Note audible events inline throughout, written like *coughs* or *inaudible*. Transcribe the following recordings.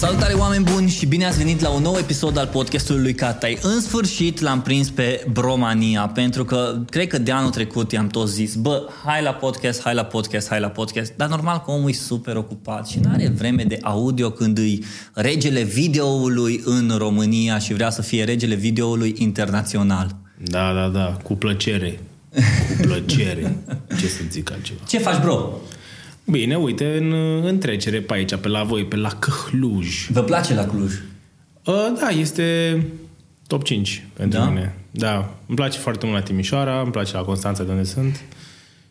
Salutare oameni buni și bine ați venit la un nou episod al podcastului lui Catai. În sfârșit l-am prins pe Bromania, pentru că cred că de anul trecut i-am tot zis, bă, hai la podcast, hai la podcast, hai la podcast, dar normal că omul e super ocupat și nu are vreme de audio când îi regele videoului în România și vrea să fie regele videoului internațional. Da, da, da, cu plăcere. Cu plăcere. *laughs* Ce să zic altceva. Ce faci, bro? Bine, uite, în, în trecere pe aici, pe la voi, pe la Căhluj. Vă place la Cluj? Uh, da, este top 5 pentru Da? mine. Da, îmi place foarte mult la Timișoara, îmi place la Constanța de unde sunt.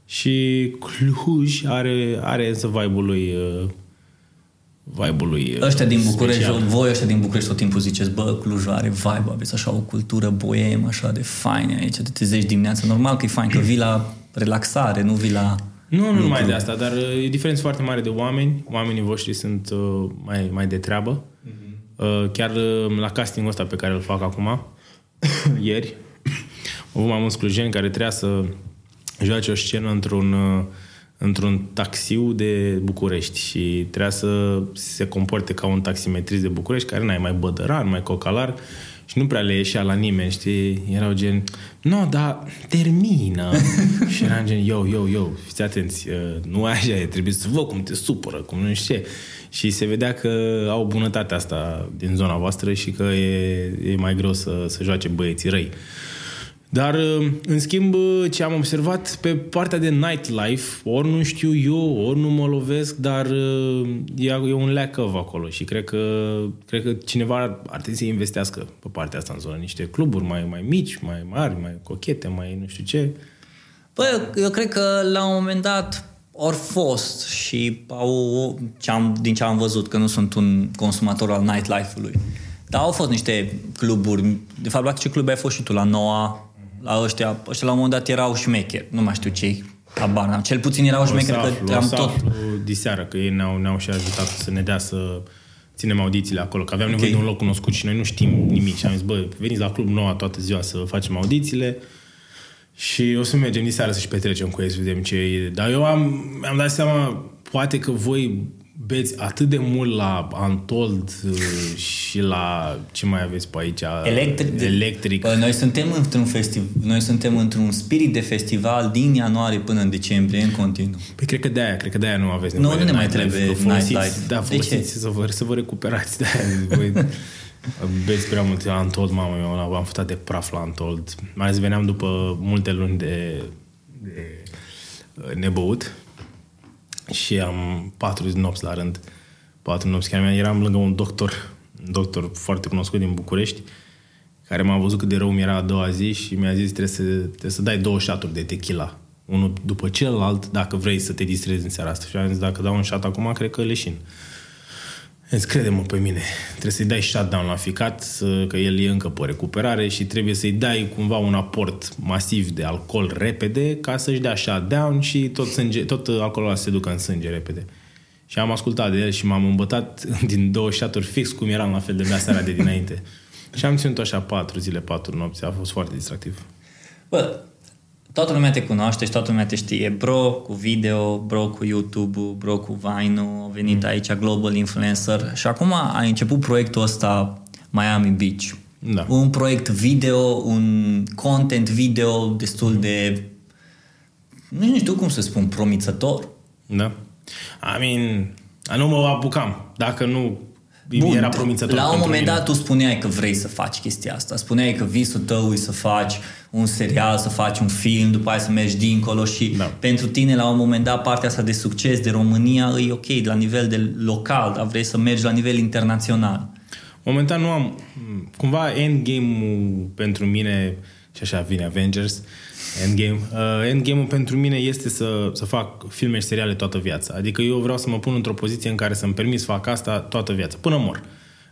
Și Cluj are, are însă vibe-ul lui... Uh, vibe-ul lui uh, Ăștia din București, special. voi ăștia din București tot timpul ziceți, bă, Clujul are vibe, aveți așa o cultură boem, așa de fain aici, te trezești dimineața. Normal că e fain, că vii la relaxare, nu vii la... Nu, nu numai de asta, dar uh, e diferență foarte mare de oameni. Oamenii voștri sunt uh, mai, mai de treabă. Uh, chiar uh, la castingul ăsta pe care îl fac acum, *coughs* ieri, au avut mai mulți clujeni care trebuia să joace o scenă într-un, uh, într-un taxiu de București și trebuia să se comporte ca un taximetrist de București care n-ai mai bădăran, mai cocalar și nu prea le ieșea la nimeni, știi? Erau gen, nu, dar termină. *laughs* și eram gen, yo, yo, yo, fiți atenți, uh, nu așa e, trebuie să văd cum te supără, cum nu știu ce. Și se vedea că au bunătatea asta din zona voastră și că e, e mai greu să, să joace băieții răi. Dar, uh, în schimb, uh, ce am observat pe partea de nightlife, ori nu știu eu, ori nu mă lovesc, dar uh, e, e un lack of acolo și cred că, cred că cineva ar, ar trebui să investească pe partea asta în zonă. Niște cluburi mai, mai mici, mai mari, mai cochete, mai nu știu ce. Bă, eu, eu cred că la un moment dat ori fost și au, ce am, din ce am văzut, că nu sunt un consumator al nightlife-ului, dar au fost niște cluburi, de fapt la ce club ai fost și tu, la Noua, la ăștia, ăștia la un moment dat erau șmecheri, nu mai știu ce habar n-am. Cel puțin erau O să șmecheri, aflu, că o am să tot... aflu diseară, că ei ne-au, ne-au și ajutat să ne dea să ținem audițiile acolo, că aveam nevoie Ok. de un loc cunoscut și noi nu știm nimic. Și am zis, bă, veniți la club noua toată ziua să facem audițiile și o să mergem diseară să-și petrecem cu ei, să vedem ce e. Dar eu am, mi-am dat seama, poate că voi beți atât de mult la Antold uh, și la ce mai aveți pe aici? Electric. Electric. Bă, noi suntem într-un festival, noi suntem într-un spirit de festival din ianuarie până în decembrie, în continuu. Păi cred că de-aia, cred că de-aia nu aveți Nu, nevoie nu de ne mai nightlife, trebuie că folosiți, nightlife. Da, De folosiți ce? să vă, să vă recuperați. De voi *laughs* beți prea mult la Antold, mamă, eu am futat de praf la Antold. Mai ales veneam după multe luni de, de uh, nebăut și am patru nopți la rând. Patru nopți, chiar eram lângă un doctor, un doctor foarte cunoscut din București, care m-a văzut cât de rău mi era a doua zi și mi-a zis trebuie să, trebuie să dai două șaturi de tequila. Unul după celălalt, dacă vrei să te distrezi în seara asta. Și am zis, dacă dau un șat acum, cred că leșin. Îți crede-mă pe mine. Trebuie să-i dai shutdown la ficat, să- că el e încă pe recuperare și trebuie să-i dai cumva un aport masiv de alcool repede ca să-și dea shutdown și tot, sânge, tot alcoolul ăla să se ducă în sânge repede. Și am ascultat de el și m-am îmbătat *laughs* din două șaturi fix cum eram la fel de bea seara de dinainte. *laughs* și am ținut așa patru zile, patru nopți. A fost foarte distractiv. Bă, toată lumea te cunoaște și toată lumea te știe. Bro cu video, bro cu YouTube-ul, bro cu Vine-ul, a venit aici Global Influencer și acum a început proiectul ăsta Miami Beach. Da. Un proiect video, un content video destul de nu știu cum să spun, promițător. Da? I mean, nu mă apucam. Dacă nu Bun, era promițător La un pentru moment mine. dat tu spuneai că vrei să faci chestia asta. Spuneai că visul tău e să faci un serial, să faci un film, după aia să mergi dincolo și Da. pentru tine la un moment dat partea asta de succes de România e ok la nivel de local, dar vrei să mergi la nivel internațional. Momentan nu am... Cumva endgame-ul pentru mine, și așa vine Avengers, endgame, uh, endgame-ul pentru mine este să, să fac filme și seriale toată viața. Adică eu vreau să mă pun într-o poziție în care să-mi permis să fac asta toată viața, până mor.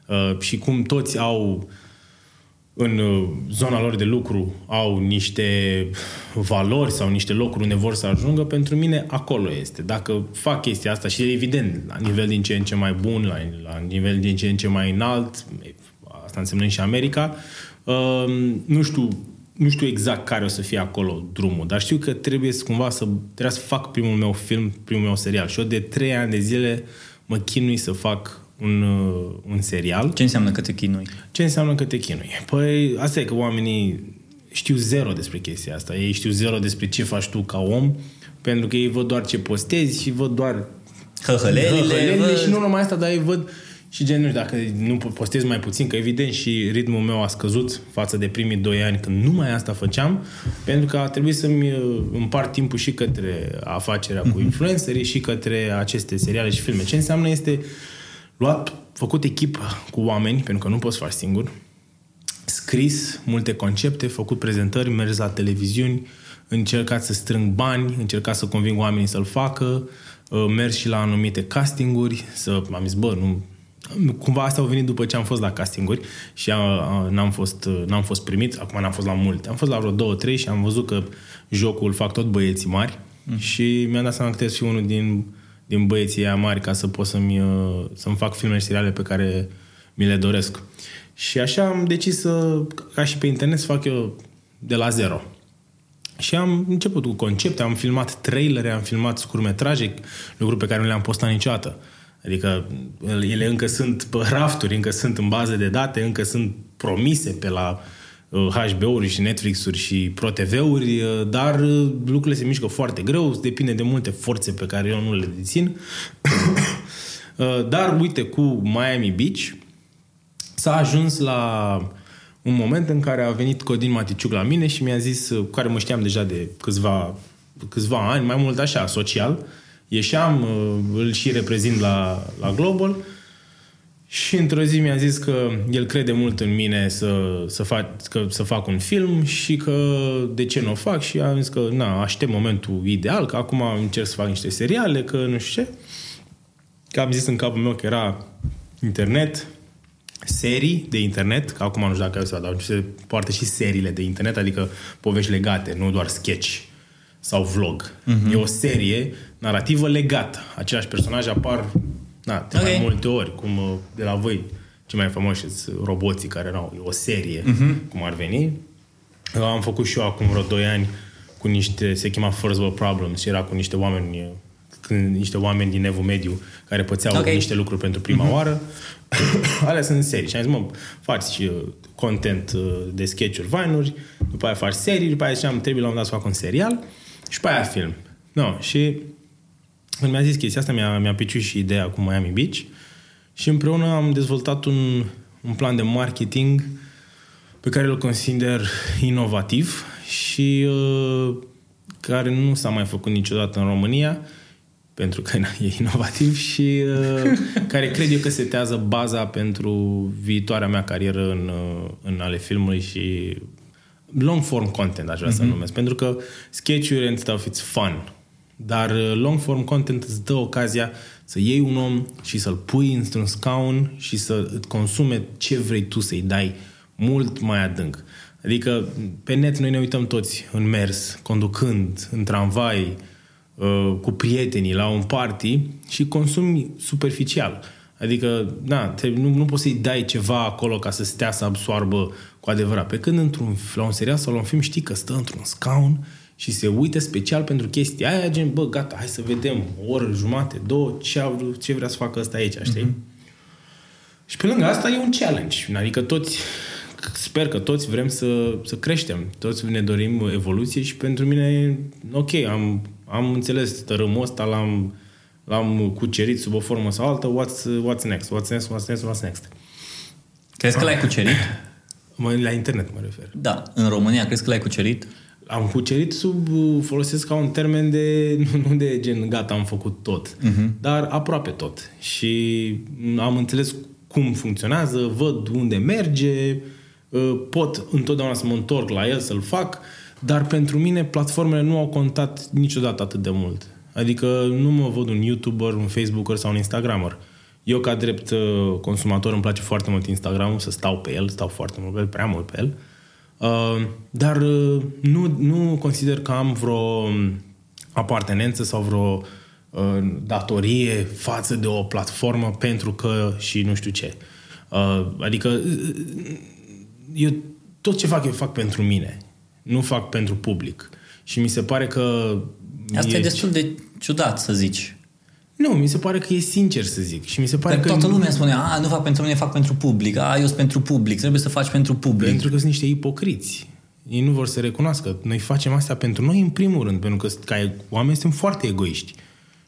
Uh, și cum toți au în uh, zona lor de lucru au niște valori sau niște locuri unde vor să ajungă, pentru mine acolo este. Dacă fac chestia asta și evident, la nivel din ce în ce mai bun, la, la nivel din ce în ce mai înalt, asta însemnând și America, uh, nu știu nu știu exact care o să fie acolo drumul, dar știu că trebuie să cumva să, trebuie să fac primul meu film, primul meu serial. Și eu de trei ani de zile mă chinui să fac un, uh, un serial. Ce înseamnă că te chinui? Ce înseamnă că te chinui? Păi asta e că oamenii știu zero despre chestia asta. Ei știu zero despre ce faci tu ca om, pentru că ei văd doar ce postezi și văd doar Hăhălelile, hăhălelile văd. și nu numai asta, dar ei văd și gen, nu știu, dacă nu postez mai puțin, că evident și ritmul meu a scăzut față de primii doi ani când numai asta făceam, pentru că a trebuit să-mi uh, împart timpul și către afacerea cu influencerii și către aceste seriale și filme. Ce înseamnă este luat, făcut echipă cu oameni, pentru că nu poți face singur, scris multe concepte, făcut prezentări, mers la televiziuni, încercat să strâng bani, încercat să conving oamenii să-l facă, uh, mers și la anumite castinguri, să am zis, bă, nu, cumva asta au venit după ce am fost la castinguri și a, a, n-am, fost, uh, n-am fost primit, acum n-am fost la multe. Am fost la vreo două, trei și am văzut că jocul fac tot băieții mari mm. și mi-am dat seama că trebuie să fiu unul din, din băieții aia mari ca să pot să-mi, uh, să-mi fac filme și seriale pe care mi le doresc. Și așa am decis să, ca și pe internet, să fac eu de la zero. Și am început cu concepte, am filmat trailere, am filmat scurmetraje, lucruri pe care nu le-am postat niciodată. Adică ele încă sunt pe rafturi, încă sunt în baze de date, încă sunt promise pe la uh, HBO-uri și Netflix-uri și ProTV-uri, uh, dar uh, lucrurile se mișcă foarte greu, depinde de multe forțe pe care eu nu le dețin. *coughs* Uh, dar uite, cu Miami Beach s-a ajuns la un moment în care a venit Codin Maticiuc la mine și mi-a zis, uh, cu care mă știam deja de câțiva, câțiva ani, mai mult așa, social, ieșeam, uh, îl și reprezint la, la Global și într-o zi mi-a zis că el crede mult în mine să, să, fac, că, să fac un film și că de ce nu o fac și am zis că na, aștept momentul ideal, că acum încerc să fac niște seriale, că nu știu ce. Că am zis în capul meu că era internet, serii de internet, că acum nu știu dacă să dar se poartă și seriile de internet, adică povești legate, nu doar sketch sau vlog. Uh-huh. E o serie narrativă legată. Același personaj apar na, de okay. mai Ok. multe ori, cum uh, de la voi cei mai famoși sunt roboții care erau, e o serie, uh-huh. cum ar veni. Uh, Am făcut și eu acum vreo 2 ani cu niște, se chema First World Problems și era cu niște oameni uh, când niște oameni din evul mediu care pățeau Ok. okay. niște lucruri pentru prima uh-huh. oară. *coughs* Alea sunt serii. Și am zis, mă, faci uh, content uh, de sketch-uri, vine după aia faci serii, după aia ziceam, trebuie la un moment dat să fac un serial și pe aia film. No, și când mi-a zis chestia asta, mi-a, mi-a piciuit și ideea cu Miami Beach și împreună am dezvoltat un, un plan de marketing pe care îl consider inovativ și uh, care nu s-a mai făcut niciodată în România pentru că na, *laughs* e inovativ și uh, care cred eu că setează baza pentru viitoarea mea carieră în, uh, în ale filmului și long form content, aș vrea mm-hmm. să numesc. Pentru că sketch-uri and stuff, it's fun. Dar uh, long form content îți dă ocazia să iei un om și să-l pui într-un scaun și să îți consume ce vrei tu să-i dai mult mai adânc. Adică pe net noi ne uităm toți în mers, conducând, în tramvai, uh, cu prietenii la un party și consumi superficial. Adică, na, te, nu, nu poți să-i dai ceva acolo ca să stea să absoarbă cu adevărat. Pe când într-un, la un serial sau la un film știi că stă într-un scaun și se uită special pentru chestia aia, gen, bă, gata, hai să vedem o oră, jumate, două, ce, a vrut, ce vrea să facă ăsta aici, știi? Mm-hmm. Și pe lângă asta e un challenge. Adică toți, sper că toți vrem să, să creștem. Toți ne dorim evoluție și pentru mine, ok, am, am înțeles tărâmul ăsta, l-am, l-am cucerit sub o formă sau altă, what's, what's next, what's next, what's next, what's next. Crezi că l-ai cucerit? Mă, la internet mă refer. Da. În România, crezi că l-ai cucerit? Am cucerit sub, folosesc ca un termen de, *laughs* nu de gen, gata, am făcut tot, uh-huh. dar aproape tot. Și am înțeles cum funcționează, văd unde merge, uh, pot întotdeauna să mă întorc la el, să-l fac, dar pentru mine platformele nu au contat niciodată atât de mult. Adică nu mă văd un YouTuber, un Facebooker sau un Instagrammer. Eu, ca drept uh, consumator, îmi place foarte mult Instagramul, să stau pe el, stau foarte mult pe el, prea mult pe el. Uh, dar uh, nu, nu consider că am vreo apartenență sau vreo uh, datorie față de o platformă pentru că și nu știu ce. Uh, adică uh, eu tot ce fac, eu fac pentru mine. Nu fac pentru public. Și mi se pare că Asta e, e destul de ciudat să zici. Nu, mi se pare că e sincer să zic. Și mi se pare Că că... toată lumea spune, a, nu fac pentru mine, fac pentru public. A, eu sunt pentru public, trebuie să faci pentru public. Pentru că sunt niște ipocriți. Ei nu vor să recunoască. Noi facem asta pentru noi în primul rând, pentru că ca oameni suntem foarte egoiști.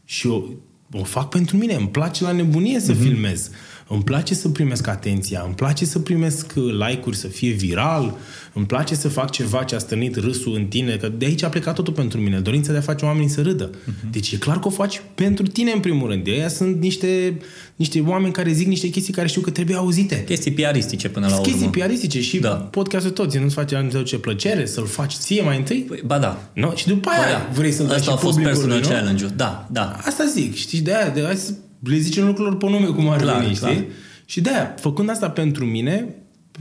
Și eu o fac pentru mine, îmi place la nebunie să mm-hmm. filmez. Îmi place să primesc atenția, îmi place să primesc like-uri, să fie viral, îmi place să fac ceva ce a stănit râsul în tine, că de aici a plecat totul pentru mine, dorința de a face oamenii să râdă. Uh-huh. Deci e clar că o faci pentru tine în primul rând. De aia sunt niște, niște oameni care zic niște chestii care știu că trebuie auzite. Chestii piaristice până la urmă. Chestii piaristice și da. podcastul toți, nu-ți face ce plăcere să-l faci ție mai întâi? Păi, ba da. No? Și după aia ba da. vrei să-l dai Asta și a fost personal nu? challenge Da, da. Asta zic, știi, de aia, de aia le zicem lucrurilor pe nume cum ar Clar, veni, clar. știi? Și de aia, făcând asta pentru mine,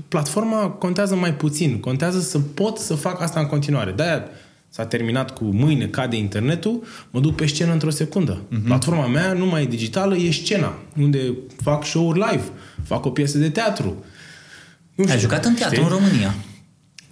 platforma contează mai puțin. Contează să pot să fac asta în continuare. De aia s-a terminat cu mâine cade internetul, mă duc pe scenă într-o secundă. Uh-huh. Platforma mea nu mai e digitală, e scena, unde fac show-uri live, fac o piesă de teatru. Nu Ai jucat în teatru în România.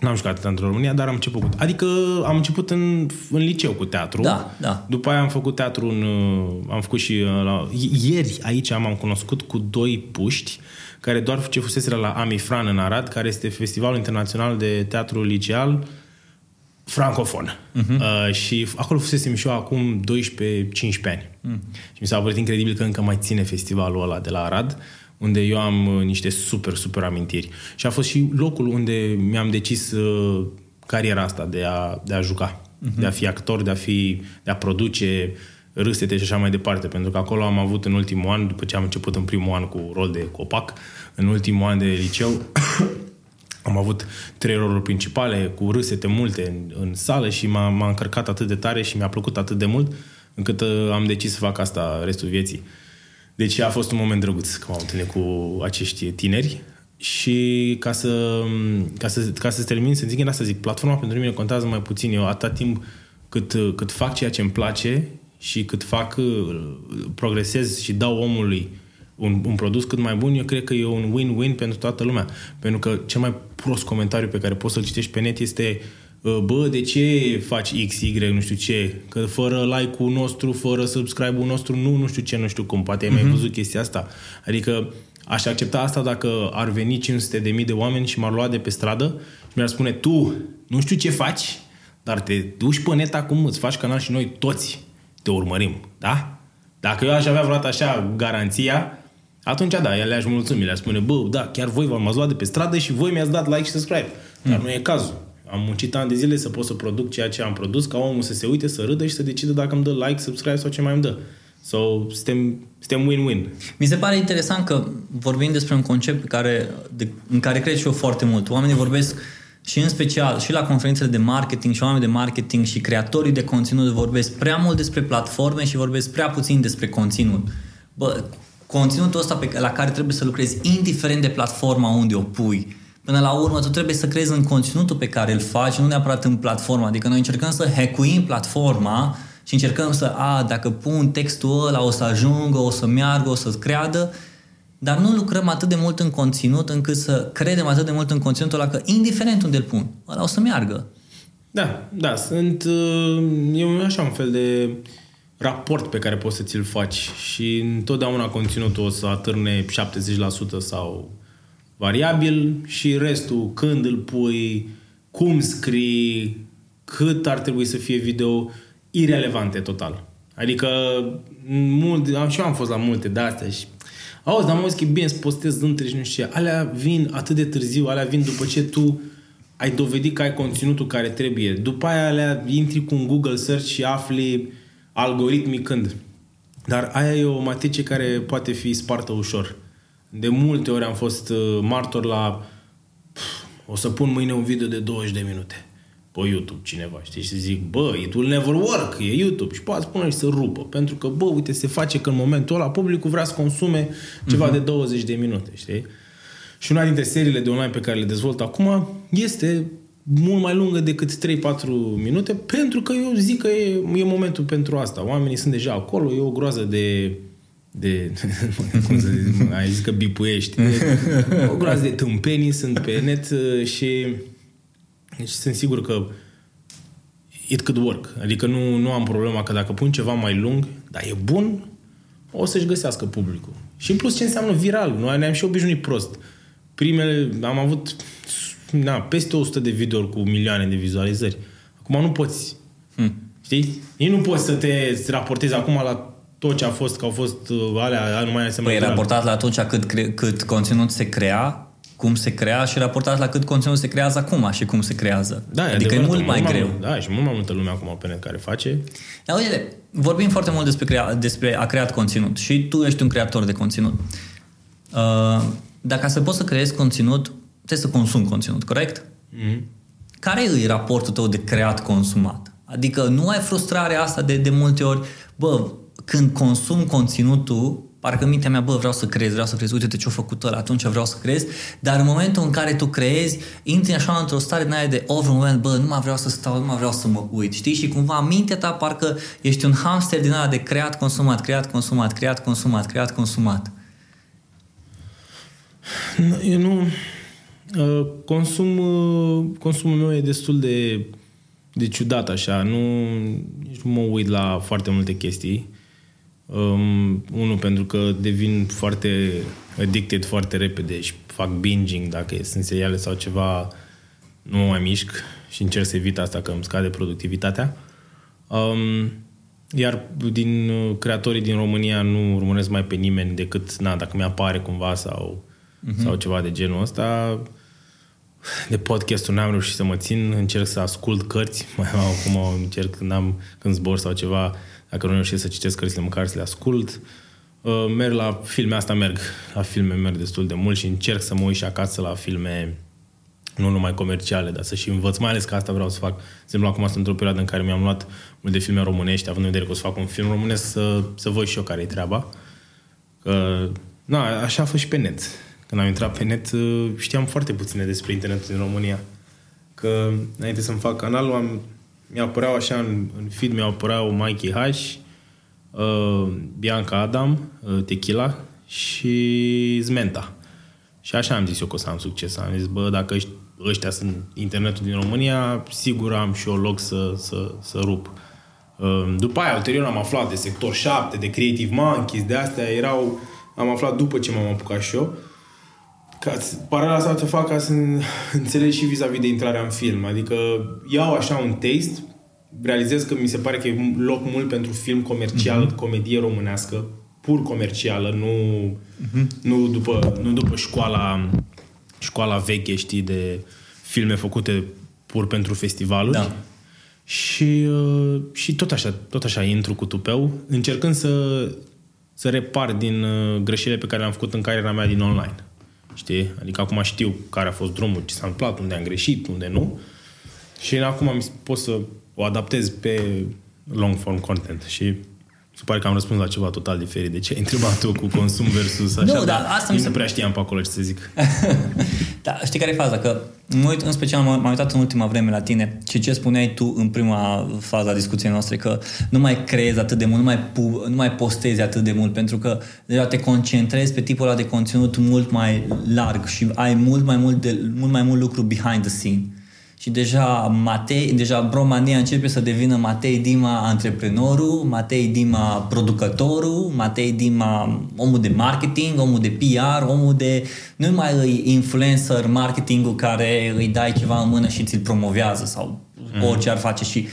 N-am jucat teatru în România, dar am început. cu- Adică am început în, în liceu cu teatru. Da, da. După aia am făcut teatru în... uh, Am făcut și... uh, La, ieri aici m-am cunoscut cu doi puști care doar ce fuseseră la Amifran în Arad, care este Festivalul Internațional de Teatru Liceal francofon. Uh-huh. Uh, și acolo fusesem și eu acum 12-15 ani. Uh-huh. Și mi s-a părut incredibil că încă mai ține festivalul ăla de la Arad, unde eu am uh, niște super, super amintiri. Și a fost și locul unde mi-am decis uh, cariera asta de a, de a juca, uh-huh. de a fi actor, de a, fi, de a produce râsete și așa mai departe, pentru că acolo am avut în ultimul an, după ce am început în primul an cu rol de copac, în ultimul an de liceu, *coughs* am avut trei roluri principale cu râsete multe în, în sală și m-a, m-a încărcat atât de tare și mi-a plăcut atât de mult încât uh, am decis să fac asta restul vieții. Deci a fost un moment drăguț că m-am întâlnit cu acești tineri și ca să, ca să, ca să termin, să zic în asta, zic, platforma pentru mine contează mai puțin. Eu atâta timp cât, uh, cât fac ceea ce îmi place și cât fac, uh, progresez și dau omului un, un produs cât mai bun, eu cred că e un win-win pentru toată lumea. Pentru că cel mai prost comentariu pe care poți să-l citești pe net este uh, bă, de ce faci X, Y, nu știu ce, că fără like-ul nostru, fără subscribe-ul nostru, nu, nu știu ce, nu știu cum, poate ai mai văzut chestia asta. Adică aș accepta asta dacă ar veni 500 de mii de oameni și m-ar lua de pe stradă și mi-ar spune, tu, nu știu ce faci, dar te duci pe net acum, îți faci canal și noi toți te urmărim, da? Dacă eu aș avea vreodată așa garanția, atunci da, el le-aș mulțumi, le-aș spune, bă, da, chiar voi v-ați luat de pe stradă și voi mi-ați dat like și subscribe. Dar nu e cazul. Am muncit ani de zile să pot să produc ceea ce am produs, ca omul să se uite, să râdă și să decide dacă îmi dă like, subscribe sau ce mai îmi dă. So, suntem, suntem win-win. Mi se pare interesant că vorbim despre un concept pe care, de, în care cred și eu foarte mult. Oamenii vorbesc și în special și la conferințele de marketing și oamenii de marketing și creatorii de conținut vorbesc prea mult despre platforme și vorbesc prea puțin despre conținut. Bă, conținutul ăsta pe, la care trebuie să lucrezi, indiferent de platforma unde o pui, Până la urmă, tu trebuie să crezi în conținutul pe care îl faci, nu neapărat în platforma. Adică noi încercăm să hackuim platforma și încercăm să, a, dacă pun textul ăla, o să ajungă, o să meargă, o să creadă, dar nu lucrăm atât de mult în conținut încât să credem atât de mult în conținutul ăla că, indiferent unde îl pun, ăla o să meargă. Da, da, sunt, uh, e un- așa un fel de raport pe care poți să ți-l faci și întotdeauna conținutul o să atârne 70% sau variabil și restul, când îl pui, cum scrii, cât ar trebui să fie video, irelevante total. Adică, mult, am, și eu am fost la multe de astea și Auzi, dar mă că e bine să postezi între și nu știu ce. Alea vin atât de târziu, alea vin după ce tu ai dovedit că ai conținutul care trebuie. După aia alea intri cu un Google Search și afli algoritmii când. Dar aia e o matrice care poate fi spartă ușor. De multe ori am fost uh, martor la "Pf, o să pun mâine un video de 20 de minute pe YouTube cineva, știi, și zic, bă, it will never work, e YouTube și poate spune și să rupă, pentru că, bă, uite, se face că în momentul ăla publicul vrea să consume ceva uh-huh. de 20 de minute, știi? Și una dintre seriile de online pe care le dezvolt acum este mult mai lungă decât 3-4 minute, pentru că eu zic că e, e momentul pentru asta. Oamenii sunt deja acolo, e o groază de de, *laughs* cum să zic, ai zis că bipuiești, o groază de tâmpenii sunt pe net uh, și deci sunt sigur că it could work. Adică nu, nu am problema că dacă pun ceva mai lung, dar e bun, o să-și găsească publicul. Și în plus ce înseamnă viral? Noi ne-am și obișnuit prost. Primele, am avut na, peste 100 de videouri cu milioane de vizualizări. Acum nu poți. Hmm. Știi? Ei nu poți să te raportezi acum la tot ce a fost, că au fost uh, alea, nu mai înseamnă Păi raportat la atunci cât, cre- cât conținut se crea, cum se crea și raportat la cât conținut se creează acum și cum se creează. Da, adică e mult mai greu. Mai, da, și mult mai multă lume acum pe net care face. Dar uite, vorbim foarte mult despre, crea- despre a creat conținut și tu ești un creator de conținut. Uh, dacă să poți să creezi conținut, trebuie să consumi conținut, corect? Mm-hmm. Care e raportul tău de creat-consumat? Adică nu ai frustrarea asta de, de multe ori, bă, când consum conținutul, parcă în mintea mea, bă, vreau să crezi, vreau să crezi, uite ce-a făcut ăla, atunci vreau să crezi, dar în momentul în care tu creezi, intri așa într-o stare din aia de moment, bă, nu mai vreau să stau, nu mai vreau să mă uit, știi? Și cumva mintea ta parcă ești un hamster din aia de creat, consumat, creat, consumat, creat, consumat, creat, consumat. Eu nu... Uh, consum, uh, consumul meu e destul de, de ciudat așa, nu, nici nu mă uit la foarte multe chestii. Um, unul, pentru că devin foarte addicted foarte repede și fac binging dacă sunt seriale sau ceva, nu mă mai mișc și încerc să evit asta că îmi scade productivitatea. Um, iar din uh, creatorii din România nu urmăresc mai pe nimeni decât, na, dacă mi-apare cumva sau, uh-huh. sau ceva de genul ăsta. De podcastul n-am reușit să mă țin, încerc să ascult cărți, *laughs* mai acum încerc când, am, când zbor sau ceva, dacă nu reușesc să citesc cărțile, măcar să le ascult. Uh, merg la filme, asta merg. La filme merg destul de mult și încerc să mă uit și acasă la filme nu numai comerciale, dar să și învăț, mai ales că asta vreau să fac. De exemplu, acum sunt într-o perioadă în care mi-am luat multe filme românești, având în vedere că o să fac un film românesc, să, să văd și eu care e treaba. Că, na, așa a fost și pe net. Când am intrat pe net, uh, știam foarte puține despre internetul din România. Că înainte să-mi fac canalul, am mi-apăreau așa în, în feed, mi-apăreau Mikey H, uh, Bianca Adam, uh, Tequila și Zmenta. Și așa am zis eu că o să am succes. Am zis, bă, dacă ăștia sunt internetul din România, sigur am și eu loc să, să, să rup. Uh, după aia, ulterior, am aflat de Sector 7, de Creative Monkeys, de astea erau... Am aflat după ce m-am apucat și eu ca, paralela asta o fac ca să înțelegi și vis-a-vis de intrarea în film. Adică iau așa un taste, realizez că mi se pare că e loc mult pentru film comercial, mm-hmm. comedie românească, pur comercială, nu, mm-hmm. nu, după, nu după școala, școala veche, știi, de filme făcute pur pentru festivaluri. Da. Și, uh, și tot așa, tot așa intru cu tupeu, încercând să, să repar din uh, greșelile pe care le-am făcut în cariera mea din online. Știi? Adică acum știu care a fost drumul, ce s-a întâmplat, unde am greșit, unde nu. Și acum pot să o adaptez pe long form content. Și se pare că am răspuns la ceva total diferit. De ce ai întrebat tu cu consum versus așa? Nu, dar asta mi se... Nu prea știam pe acolo ce să zic. *laughs* da, știi care e faza? Că mă uit, în special m-am uitat în ultima vreme la tine și ce spuneai tu în prima fază a discuției noastre, că nu mai creezi atât de mult, nu mai, pu- nu mai postezi atât de mult, pentru că deja te concentrezi pe tipul ăla de conținut mult mai larg și ai mult mai mult, de, mult mai mult lucru behind the scene și deja Matei, deja Bromania începe să devină Matei Dima antreprenorul, Matei Dima producătorul, Matei Dima omul de marketing, omul de PR, omul de... Nu mai îi influencer marketingul care îi dai ceva în mână și ți-l promovează sau mm. orice ar face și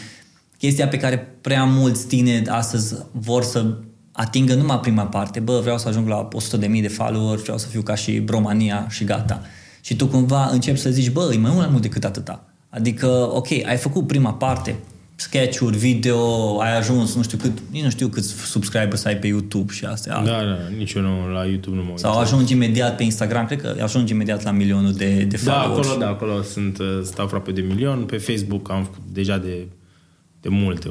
chestia pe care prea mulți tineri astăzi vor să atingă numai prima parte. Bă, vreau să ajung la 100.000 de followers, vreau să fiu ca și Bromania și gata. Și tu cumva începi să zici, bă, e mai mult decât atâta Adică, ok, ai făcut prima parte, sketch-uri, video, ai ajuns, nu știu cât, nici nu știu câți subscribers ai pe YouTube și astea. Da, da, nici eu nu, la YouTube nu mă uit. Sau ajungi imediat pe Instagram, cred că ajungi imediat la milionul de, de da, followers. Da, acolo, da, acolo sunt, uh, stau aproape de milion. Pe Facebook am făcut deja de, de multe,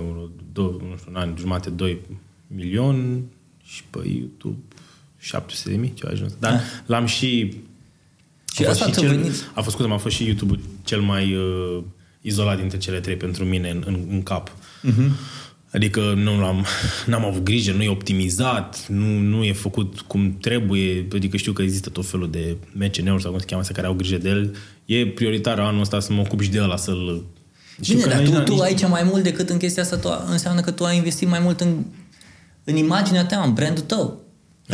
două, nu știu, un an, jumate, doi milion și pe YouTube 700 de mii, ce a ajuns. Dar ah. l-am și și a asta și cel, venit... A fost, scuze, a fost și YouTube-ul cel mai uh, izolat dintre cele trei pentru mine în, în, în cap. Uh-huh. Adică nu l-am, *laughs* n-am avut grijă, nu e optimizat, nu, nu e făcut cum trebuie, adică știu că există tot felul de MCN-uri sau cum se cheamă care au grijă de el. E prioritar anul ăsta să mă ocup și de ăla, să-l... Bine, dar tu, tu aici mai mult decât în chestia asta, tu, înseamnă că tu ai investit mai mult în, în imaginea ta, în brandul tău.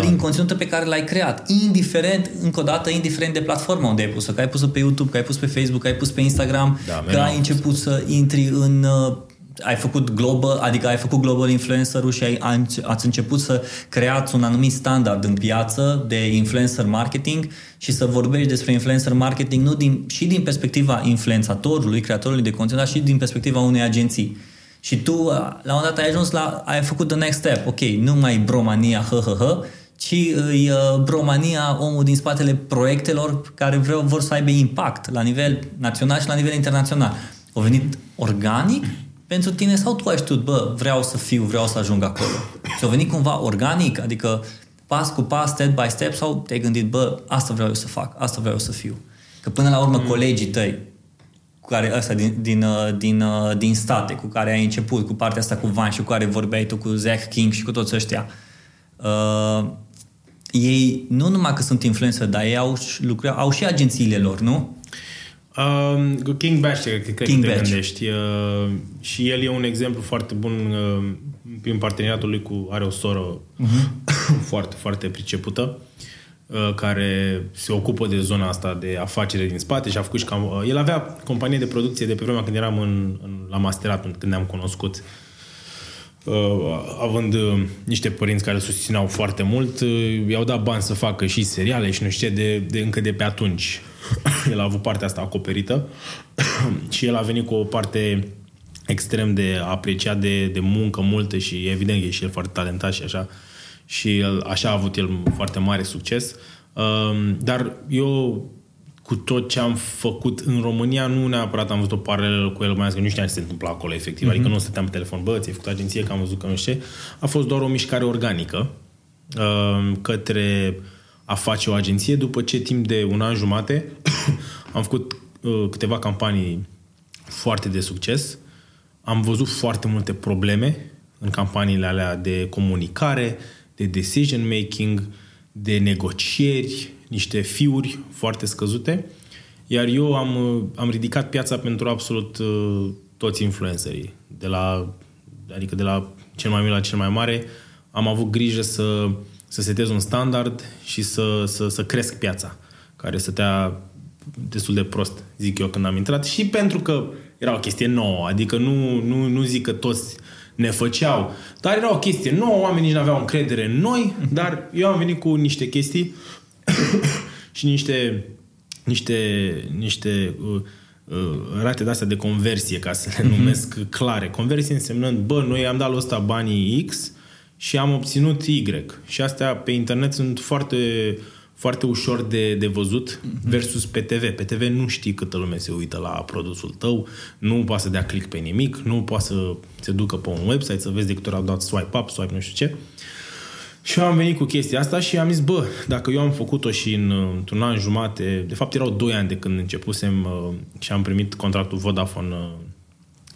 Prin da. conținutul pe care l-ai creat, indiferent, încă o dată, indiferent de platforma unde ai pus-o, că ai pus-o pe YouTube, că ai pus pe Facebook, că ai pus pe Instagram, da, că ai început să intri în uh, ai făcut global, adică ai făcut global influencer și ai, ați început să creați un anumit standard în piață de influencer marketing și să vorbești despre influencer marketing nu din, și din perspectiva influențatorului, creatorului de conținut, dar și din perspectiva unei agenții. Și tu, la un dat, ai ajuns la, ai făcut the next step. Ok, nu mai bromania, hă, hă, hă, ci e uh, bromania omul din spatele proiectelor care vreau, vor să aibă impact la nivel național și la nivel internațional. Au venit organic pentru tine sau tu ai știut, bă, vreau să fiu, vreau să ajung acolo? Ți-a venit cumva organic, adică pas cu pas, step by step sau te-ai gândit, bă, asta vreau eu să fac, asta vreau eu să fiu? Că până la urmă mm. colegii tăi, cu care ăsta din, din, uh, din, uh, din state, cu care ai început, cu partea asta cu Van și cu care vorbeai tu cu Zach King și cu toți ăștia, uh, ei nu numai că sunt influencer, dar ei au, lucra, au și agențiile lor, nu? Uh, King Bash, cred că King te Bash. gândești. Uh, și el e un exemplu foarte bun uh, prin parteneriatul lui cu... Are o soră uh-huh. *coughs* foarte, foarte pricepută uh, care se ocupă de zona asta de afacere din spate și a făcut și cam... Uh, el avea companie de producție de pe vremea când eram în, în, la masterat, când ne-am cunoscut. Uh, având uh, niște părinți care susțineau foarte mult, uh, i-au dat bani să facă și seriale și nu știu ce, de, de încă de pe atunci. *coughs* el a avut partea asta acoperită *coughs* și el a venit cu o parte extrem de apreciat de, de muncă multă și evident e și el foarte talentat și așa. Și el, așa a avut el foarte mare succes. Um, dar eu cu tot ce am făcut în România, nu neapărat am văzut o paralelă cu el, mai ales că nu știam ce se întâmplă acolo, efectiv. Mm-hmm. Adică nu stăteam pe telefon, bă, ți-ai făcut agenție, că am văzut că nu știu ce. A fost doar o mișcare organică uh, către a face o agenție, după ce timp de un an jumate *coughs* am făcut uh, câteva campanii foarte de succes. Am văzut foarte multe probleme în campaniile alea de comunicare, de decision making, de negocieri, niște fiuri foarte scăzute, iar eu am, uh, am ridicat piața pentru absolut uh, toți influencerii, de la, adică de la cel mai mic la cel mai mare, am avut grijă să, să setez un standard și să, să, să cresc piața, care stătea destul de prost, zic eu, când am intrat. Și pentru că era o chestie nouă, adică nu, nu, nu zic că toți ne făceau, dar era o chestie nouă, oamenii nici nu aveau încredere în noi, dar eu am venit cu niște chestii *coughs* și niște, niște, niște uh, uh, rate de astea de conversie, ca să le mhm. numesc mm-hmm. clare. Conversie însemnând, bă, noi am dat la ăsta banii X și am obținut Y. Și astea pe internet sunt foarte foarte ușor de, de văzut mm-hmm. versus pe TV. Pe TV nu știi câtă lume se uită la produsul tău, nu poate să dea click pe nimic, nu poate să se ducă pe un website să vezi de câte ori au dat swipe up, swipe nu știu ce. Și eu am venit cu chestia asta și am zis, bă, dacă eu am făcut-o și în, într-un an jumate, de fapt erau doi ani de când începusem uh, și am primit contractul Vodafone uh,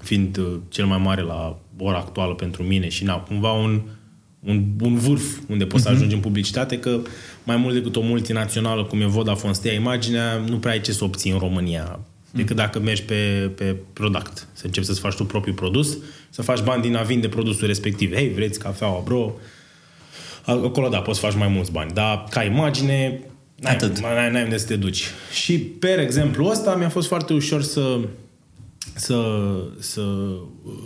fiind uh, cel mai mare la ora actuală pentru mine și na, cumva un, un, un vârf unde poți uh-huh. să mhm. ajungi în publicitate, că mai mult decât o multinațională cum e Vodafone, stea imaginea, nu prea ai ce să obții în România decât dacă mergi pe, pe product. Să începi să-ți faci tu propriul produs, să faci bani din a vinde produsul respectiv. Hei, vreți cafeaua, bro? Acolo, da, poți să faci mai mulți bani. Dar ca imagine, n-ai, Atât. N-ai, n-ai unde să te duci. Și, per exemplu ăsta, mi-a fost foarte ușor să să, să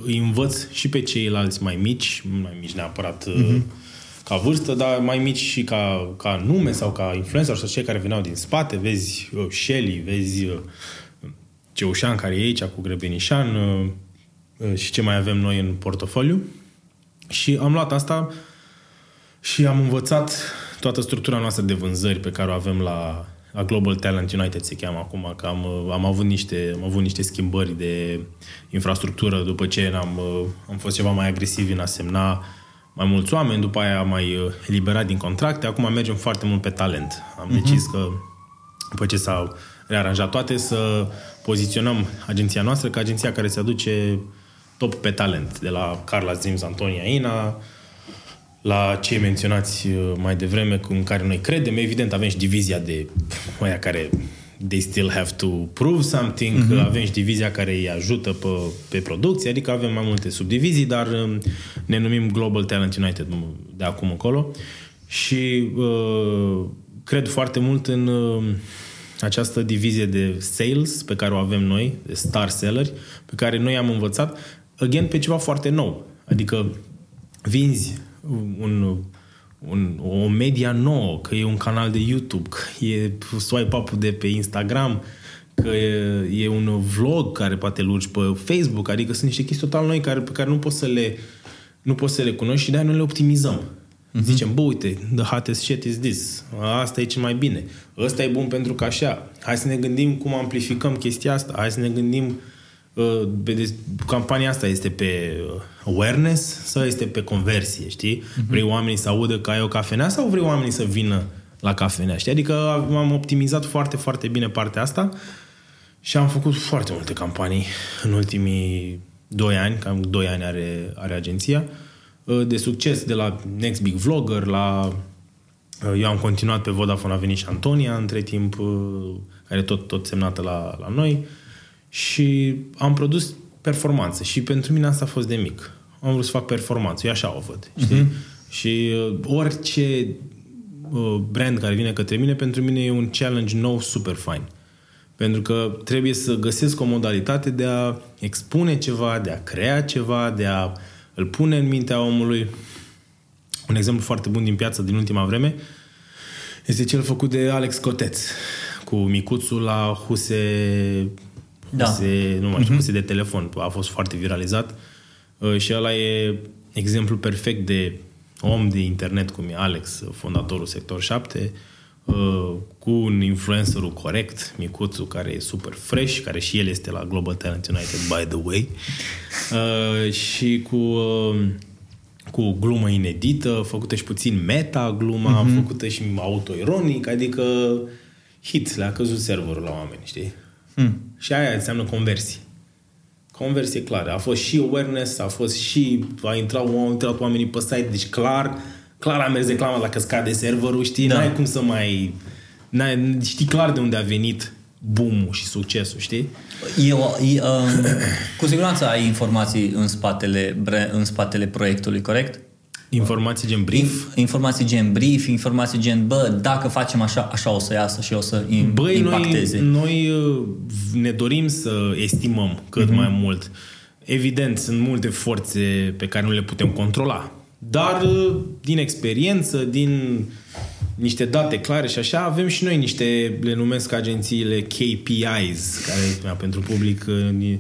îi învăț și pe ceilalți mai mici, mai mici neapărat mm-hmm. ca vârstă, dar mai mici și ca, ca nume sau ca influencer sau cei care veneau din spate, vezi uh, Shelly, vezi uh, Ceușan care e aici cu Grebenișan uh, și ce mai avem noi în portofoliu. Și am luat asta și am învățat toată structura noastră de vânzări pe care o avem la, la Global Talent United se cheamă acum, că am, am, avut niște, am avut niște schimbări de infrastructură după ce am, am fost ceva mai agresivi în a semna mai mulți oameni, după aia am mai eliberat din contracte, acum mergem foarte mult pe talent. Am uh-huh. decis că după ce s-au rearanjat toate, să poziționăm agenția noastră ca agenția care se aduce top pe talent, de la Carla Zims, Antonia Ina, la cei menționați uh, mai devreme în care noi credem. Evident, avem și divizia de aia care they still have to prove something, mm-hmm. avem și divizia care îi ajută pe, pe producție, adică avem mai multe subdivizii, dar um, ne numim Global Talent United de acum încolo. Și uh, cred foarte mult în uh, această divizie de sales pe care o avem noi, de star selleri, pe care noi am învățat, again, pe ceva foarte nou. Adică vinzi un, un, o media nouă, că e un canal de YouTube, că e swipe up de pe Instagram, că e, e un vlog care poate luci pe Facebook, adică sunt niște chestii total noi care, pe care nu poți să le, nu poți să le cunoști și de noi le optimizăm. Uh-huh. Zicem, bă, uite, the hottest shit is this. Asta e cel mai bine. Ăsta e bun pentru că așa. Hai să ne gândim cum amplificăm chestia asta. Hai să ne gândim uh, pe, campania asta este pe uh, awareness sau este pe conversie, știi? Uh-huh. Vrei oamenii să audă că ai o cafenea sau vrei oamenii să vină la cafenea, știi? Adică am optimizat foarte, foarte bine partea asta și am făcut foarte multe campanii în ultimii doi ani, cam doi ani are, are agenția, uh, de succes de la Next Big Vlogger, la... Uh, eu am continuat pe Vodafone, a venit și Antonia între timp, uh, care tot, tot semnată la, la noi și am produs performanță și pentru mine asta a fost de mic. Am vrut să fac performanță, eu așa o văd, știi? Uh-huh. Și orice brand care vine către mine, pentru mine e un challenge nou super fain. Pentru că trebuie să găsesc o modalitate de a expune ceva, de a crea ceva, de a îl pune în mintea omului. Un exemplu foarte bun din piață din ultima vreme este cel făcut de Alex Coteț cu micuțul la huse, huse da. nu mai știu, uh-huh. huse de telefon. A fost foarte viralizat uh, și ăla e exemplu perfect de om de internet cum e Alex, fondatorul Sector 7, Uh, cu un influencerul corect, Micuțu, care e super fresh, care și el este la Global Talent United, by the way, uh, și cu, uh, cu glumă inedită, făcută și puțin meta gluma, mm-hmm. făcută și autoironic, adică hit, le-a căzut serverul la oameni, știi? Mm. Și aia înseamnă conversie. Conversie clară. A fost și awareness, a fost și... A intrat, au intrat oamenii pe site, deci clar clar a mers reclama dacă scade serverul, știi? Da. N-ai cum să mai... N-ai, știi clar de unde a venit boom și succesul, știi? Eu, e, um, cu siguranță ai informații în spatele, în spatele proiectului, corect? Informații gen brief? Informații gen brief, informații gen, bă, dacă facem așa, așa o să iasă și o să Băi, impacteze. Noi, noi uh, ne dorim să estimăm cât mm-hmm. mai mult. Evident, sunt multe forțe pe care nu le putem controla. Dar uh, din experiență, din niște date clare și așa, avem și noi niște, le numesc agențiile KPIs, care pentru public uh,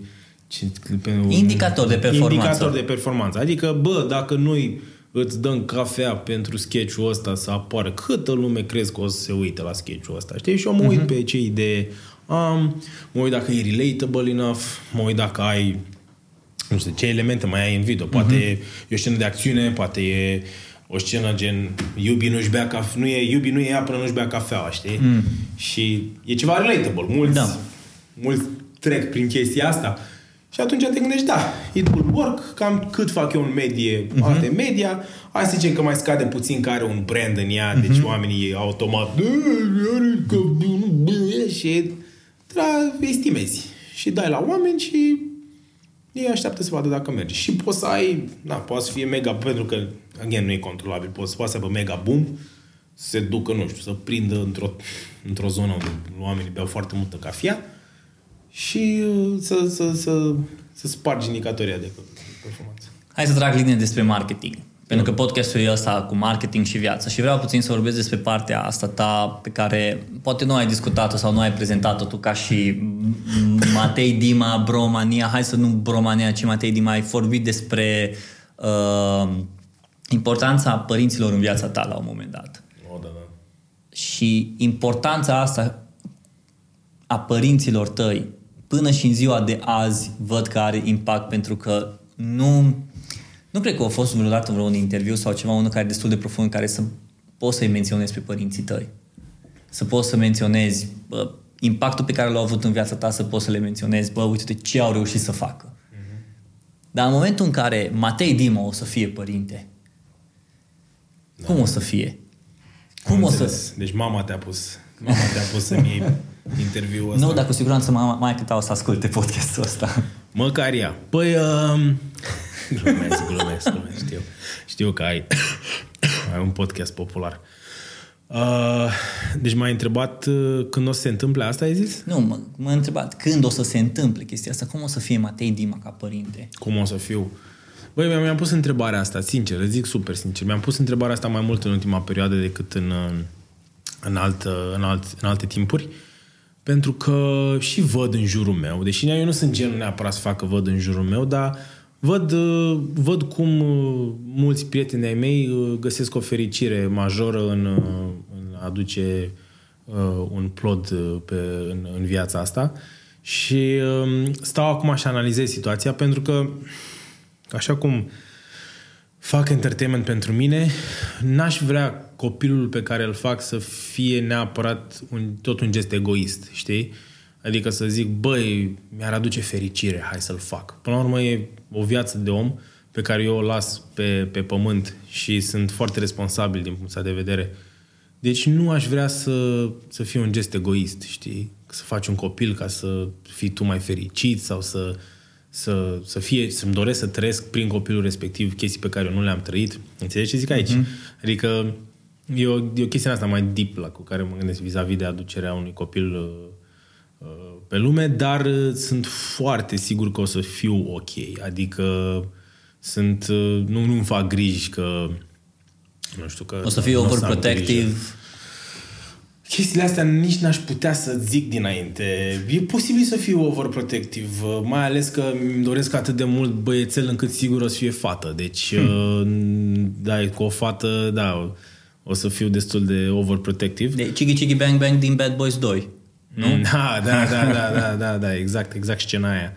indicator de performanță. Indicator de performanță. Adică, bă, dacă noi îți dăm cafea pentru sketch-ul ăsta să apară, câtă lume crezi că o să se uite la sketch-ul ăsta, știi? Și eu mă uit uh-huh. pe ce idee am, mă uit dacă e relatable enough, mă uit dacă ai nu știu, ce elemente mai ai în video. Poate uh-huh. e o scenă de acțiune, poate e o scenă gen iubi nu-și bea cafea, nu e, iubi nu e apă, nu-și bea cafea, știi? Mm. Și e ceva relatable. Mulți, da. mulți trec prin chestia asta. Și atunci te gândești, da, it will work, cam cât fac eu în medie, uh-huh. alte media, hai să zicem că mai scade puțin care un brand în ea, uh-huh. deci oamenii automat și estimezi. Și dai la oameni și ei așteaptă să vadă dacă merge. Și poți să ai, na, poate să fie mega, pentru că, again, nu e controlabil, poți, poate să aibă mega boom, să se ducă, nu știu, să prindă într-o, într-o zonă unde oamenii beau foarte multă cafea și uh, să, să, să, să spargi indicatorii de performanță. Hai să trag linie despre marketing. Pentru că podcastul e ăsta cu marketing și viață și vreau puțin să vorbesc despre partea asta ta pe care poate nu ai discutat-o sau nu ai prezentat-o tu ca și Matei Dima, Bromania, hai să nu Bromania, ci Matei Dima, ai vorbit despre uh, importanța părinților în viața ta la un moment dat. Oh, da, da. Și importanța asta a părinților tăi până și în ziua de azi văd că are impact pentru că nu nu cred că a fost vreodată vreun interviu sau ceva, unul care e destul de profund, care să poți să-i menționezi pe părinții tăi. Să poți să menționezi bă, impactul pe care l-au avut în viața ta, să poți să le menționezi, bă, uite ce au reușit să facă. Mm-hmm. Dar în momentul în care Matei Dima o să fie părinte, da. cum o să fie? Cum o să... Deci mama te-a pus, mama te-a pus să-mi iei interviul ăsta. Nu, dar cu siguranță mama, mai cât o să asculte podcastul ăsta. Măcar ea. Păi, um, glumesc, glumesc, glumesc, știu. Știu că ai Ai un podcast popular. Uh, deci m-ai întrebat uh, când o să se întâmple asta, ai zis? Nu, m- m-a întrebat când o să se întâmple chestia asta, cum o să fie Matei Dima ca părinte. Cum o să fiu? Băi, mi-am, mi-am pus întrebarea asta, sincer, îți zic super sincer. Mi-am pus întrebarea asta mai mult în ultima perioadă decât în, uh, în, altă, în, alt, în alte timpuri. Pentru că și văd în jurul meu, deși eu nu sunt genul neapărat să facă văd în jurul meu, dar văd, uh, văd cum uh, mulți prieteni ai mei uh, găsesc o fericire majoră în, uh, în a aduce uh, un plod uh, pe, în, în viața asta. Și uh, stau acum și analizez situația pentru că așa cum fac entertainment pentru mine, n-aș vrea copilul pe care îl fac să fie neapărat un, tot un gest egoist, știi? Adică să zic, băi, mi-ar aduce fericire, hai să-l fac. Până la urmă e o viață de om pe care eu o las pe, pe pământ și sunt foarte responsabil din punctul ăsta de vedere. Deci nu aș vrea să, să fie un gest egoist, știi? Să faci un copil ca să fii tu mai fericit sau să, să, să fie, să-mi doresc să trăiesc prin copilul respectiv chestii pe care eu nu le-am trăit. Înțelegi ce zic aici? Uh-huh. Adică e o, e o chestie asta mai deep la cu care mă gândesc vis-a-vis de aducerea unui copil uh, uh, pe lume, dar uh, sunt foarte sigur că o să fiu ok. Adică sunt, uh, nu, nu-mi fac griji că nu știu că... O să fie nu o să am overprotective. grijă. Chestiile astea nici n-aș putea să zic dinainte. E posibil să fiu overprotective, mai ales că îmi doresc atât de mult băiețel încât sigur o să fie fată. Deci, hmm. da, cu o fată, da, o să fiu destul de overprotective. De Chigi Chigi Bang Bang din Bad Boys 2. Nu? *laughs* Da, da, da, da, da, da, da, exact, exact scena aia.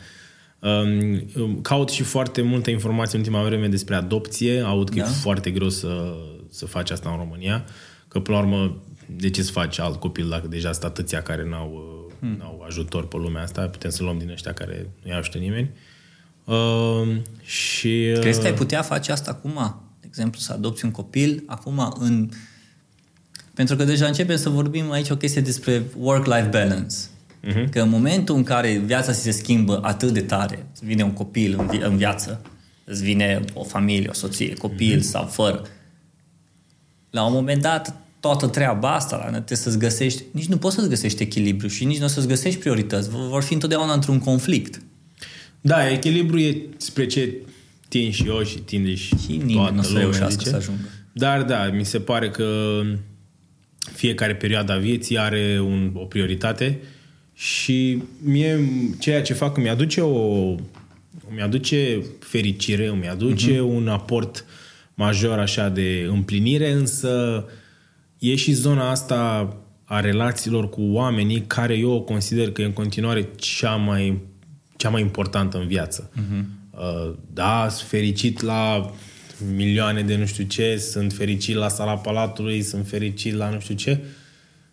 Um, caut și foarte multă informație în ultima vreme despre adopție. Aud că da. e foarte greu să, să faci asta în România. Că, până la urmă, de ce să faci alt copil dacă deja sunt atâția care n-au, hmm. n-au ajutor pe lumea asta? Putem să luăm din ăștia care nu-i ajută nimeni. Uh, și, uh, Crezi că ai putea face asta acum? De exemplu, să adopți un copil acum în... Pentru că deja începem să vorbim aici o chestie despre work-life balance. Uh-huh. Că în momentul în care viața se schimbă atât de tare, îți vine un copil în, vi- în viață, îți vine o familie, o soție, copil uh-huh. sau fără, la un moment dat toată treaba asta, la trebuie să-ți găsești, nici nu poți să-ți găsești echilibru și nici nu o să-ți găsești priorități. Vor fi întotdeauna într-un conflict. Da, echilibru e spre ce tind și eu și tinde și, Și nimeni nu o să lumea, reușească zice. să ajungă. Dar da, mi se pare că fiecare perioadă a vieții are un, o prioritate și mie ceea ce fac îmi aduce o îmi aduce fericire, îmi aduce uh-huh. un aport major așa de împlinire, însă e și zona asta a relațiilor cu oamenii care eu o consider că e în continuare cea mai, cea mai importantă în viață. Uh-huh. Uh, da, sunt fericit la milioane de nu știu ce, sunt fericit la sala palatului, sunt fericit la nu știu ce,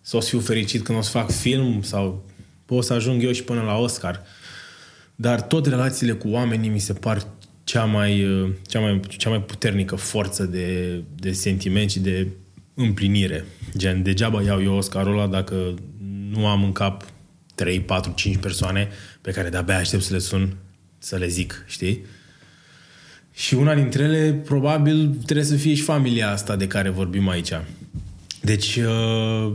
sau o să fiu fericit când o să fac film sau pot să ajung eu și până la Oscar. Dar tot relațiile cu oamenii mi se par cea mai, uh, cea mai, cea mai puternică forță de, de sentiment și de împlinire. Gen, degeaba iau eu Oscarul ăla dacă nu am în cap 3, 4, 5 persoane pe care de-abia aștept să le sun, să le zic, știi? Și una dintre ele, probabil, trebuie să fie și familia asta de care vorbim aici. Deci, uh,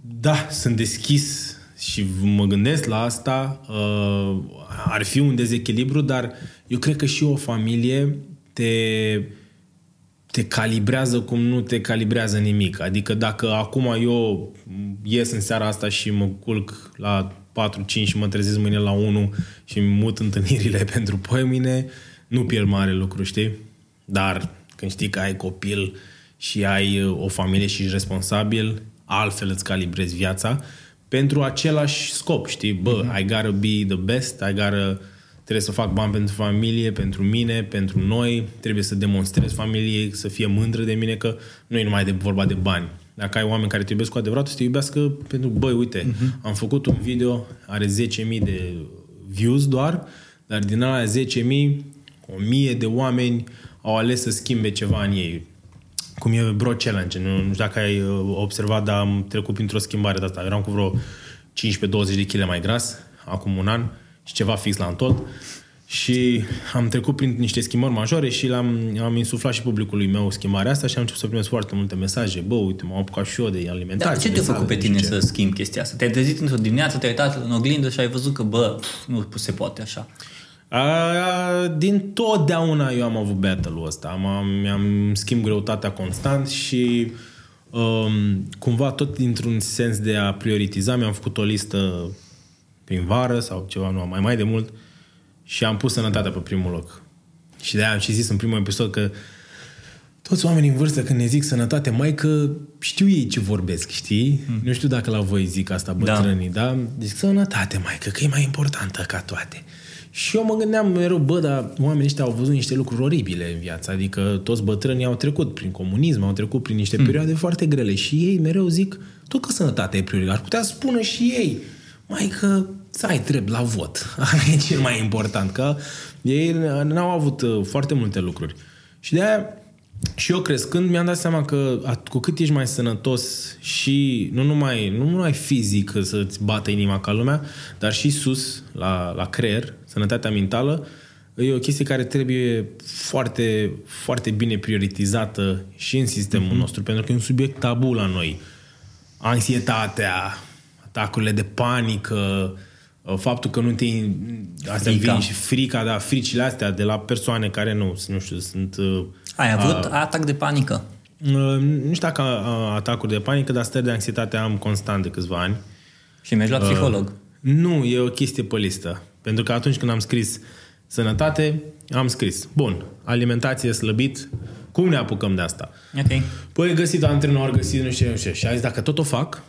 da, sunt deschis și mă gândesc la asta. Uh, ar fi un dezechilibru, dar eu cred că și o familie te, te calibrează cum nu te calibrează nimic. Adică dacă acum eu ies în seara asta și mă culc la 4-5 și mă trezesc mâine la 1 și îmi mut întâlnirile *laughs* pentru poimine, nu pierd mare lucru, știi? Dar când știi că ai copil și ai uh, o familie și ești responsabil, altfel îți calibrezi viața pentru același scop, știi? Bă, mm-hmm. I gotta be the best, I gotta, trebuie să fac bani pentru familie, pentru mine, pentru noi, trebuie să demonstrez familiei, să fie mândră de mine, că nu e numai de vorba de bani. Dacă ai oameni care te iubesc cu adevărat, o să te iubească pentru, băi, uite, mm-hmm. am făcut un video, are 10.000 de views doar, dar din alea 10.000, 1.000 de oameni au ales să schimbe ceva în ei cum e Bro Challenge. Nu, nu știu dacă ai uh, observat, dar am trecut printr-o schimbare de asta. Eram cu vreo 15-20 de kg mai gras, acum un an, și ceva fix la întot. Și am trecut prin niște schimbări majore și l-am, am insuflat și publicului meu schimbarea asta și am început să primesc foarte multe mesaje. Bă, uite, m-am apucat și eu de alimentație. Dar ce te-a făcut pe tine să schimbi chestia asta? Te-ai trezit într-o dimineață, te-ai uitat în oglindă și ai văzut că, bă, nu se poate așa. A, din totdeauna eu am avut battle-ul ăsta. Am, mi-am schimb greutatea constant și um, cumva tot dintr-un sens de a prioritiza mi-am făcut o listă prin vară sau ceva, nu, mai mai de mult și am pus sănătatea pe primul loc. Și de-aia am și zis în primul episod că toți oamenii în vârstă când ne zic sănătate, mai că știu ei ce vorbesc, știi? Mm. Nu știu dacă la voi zic asta bătrânii, da? da? Zic sănătate, mai că e mai importantă ca toate. Și eu mă gândeam mereu, bă, dar oamenii ăștia au văzut niște lucruri oribile în viață. Adică toți bătrânii au trecut prin comunism, au trecut prin niște mm. perioade foarte grele. Și ei mereu zic, tot că sănătatea e prioritară. Ar putea spune și ei, mai că să ai drept la vot. *laughs* Asta e cel mai important, că ei n-au avut uh, foarte multe lucruri. Și de aia și eu crescând mi-am dat seama că cu cât ești mai sănătos și nu numai, nu numai fizic să-ți bată inima ca lumea, dar și sus, la, la creier, sănătatea mentală, e o chestie care trebuie foarte, foarte bine prioritizată și în sistemul mm-hmm. nostru, pentru că e un subiect tabu la noi. Anxietatea, atacurile de panică, faptul că nu te... Astea frica. vin și frica, da, fricile astea de la persoane care nu, nu știu, sunt... Uh, Ai avut a, atac de panică? Uh, nu știu dacă atacuri de panică, dar stări de anxietate am constant de câțiva ani. Și mergi la psiholog? Uh, nu, e o chestie pe listă. Pentru că atunci când am scris sănătate, am scris, bun, alimentație slăbit, cum ne apucăm de asta? Ok. Păi găsit antrenor, găsit nu știu, nu știu. Și a zis, dacă tot o fac,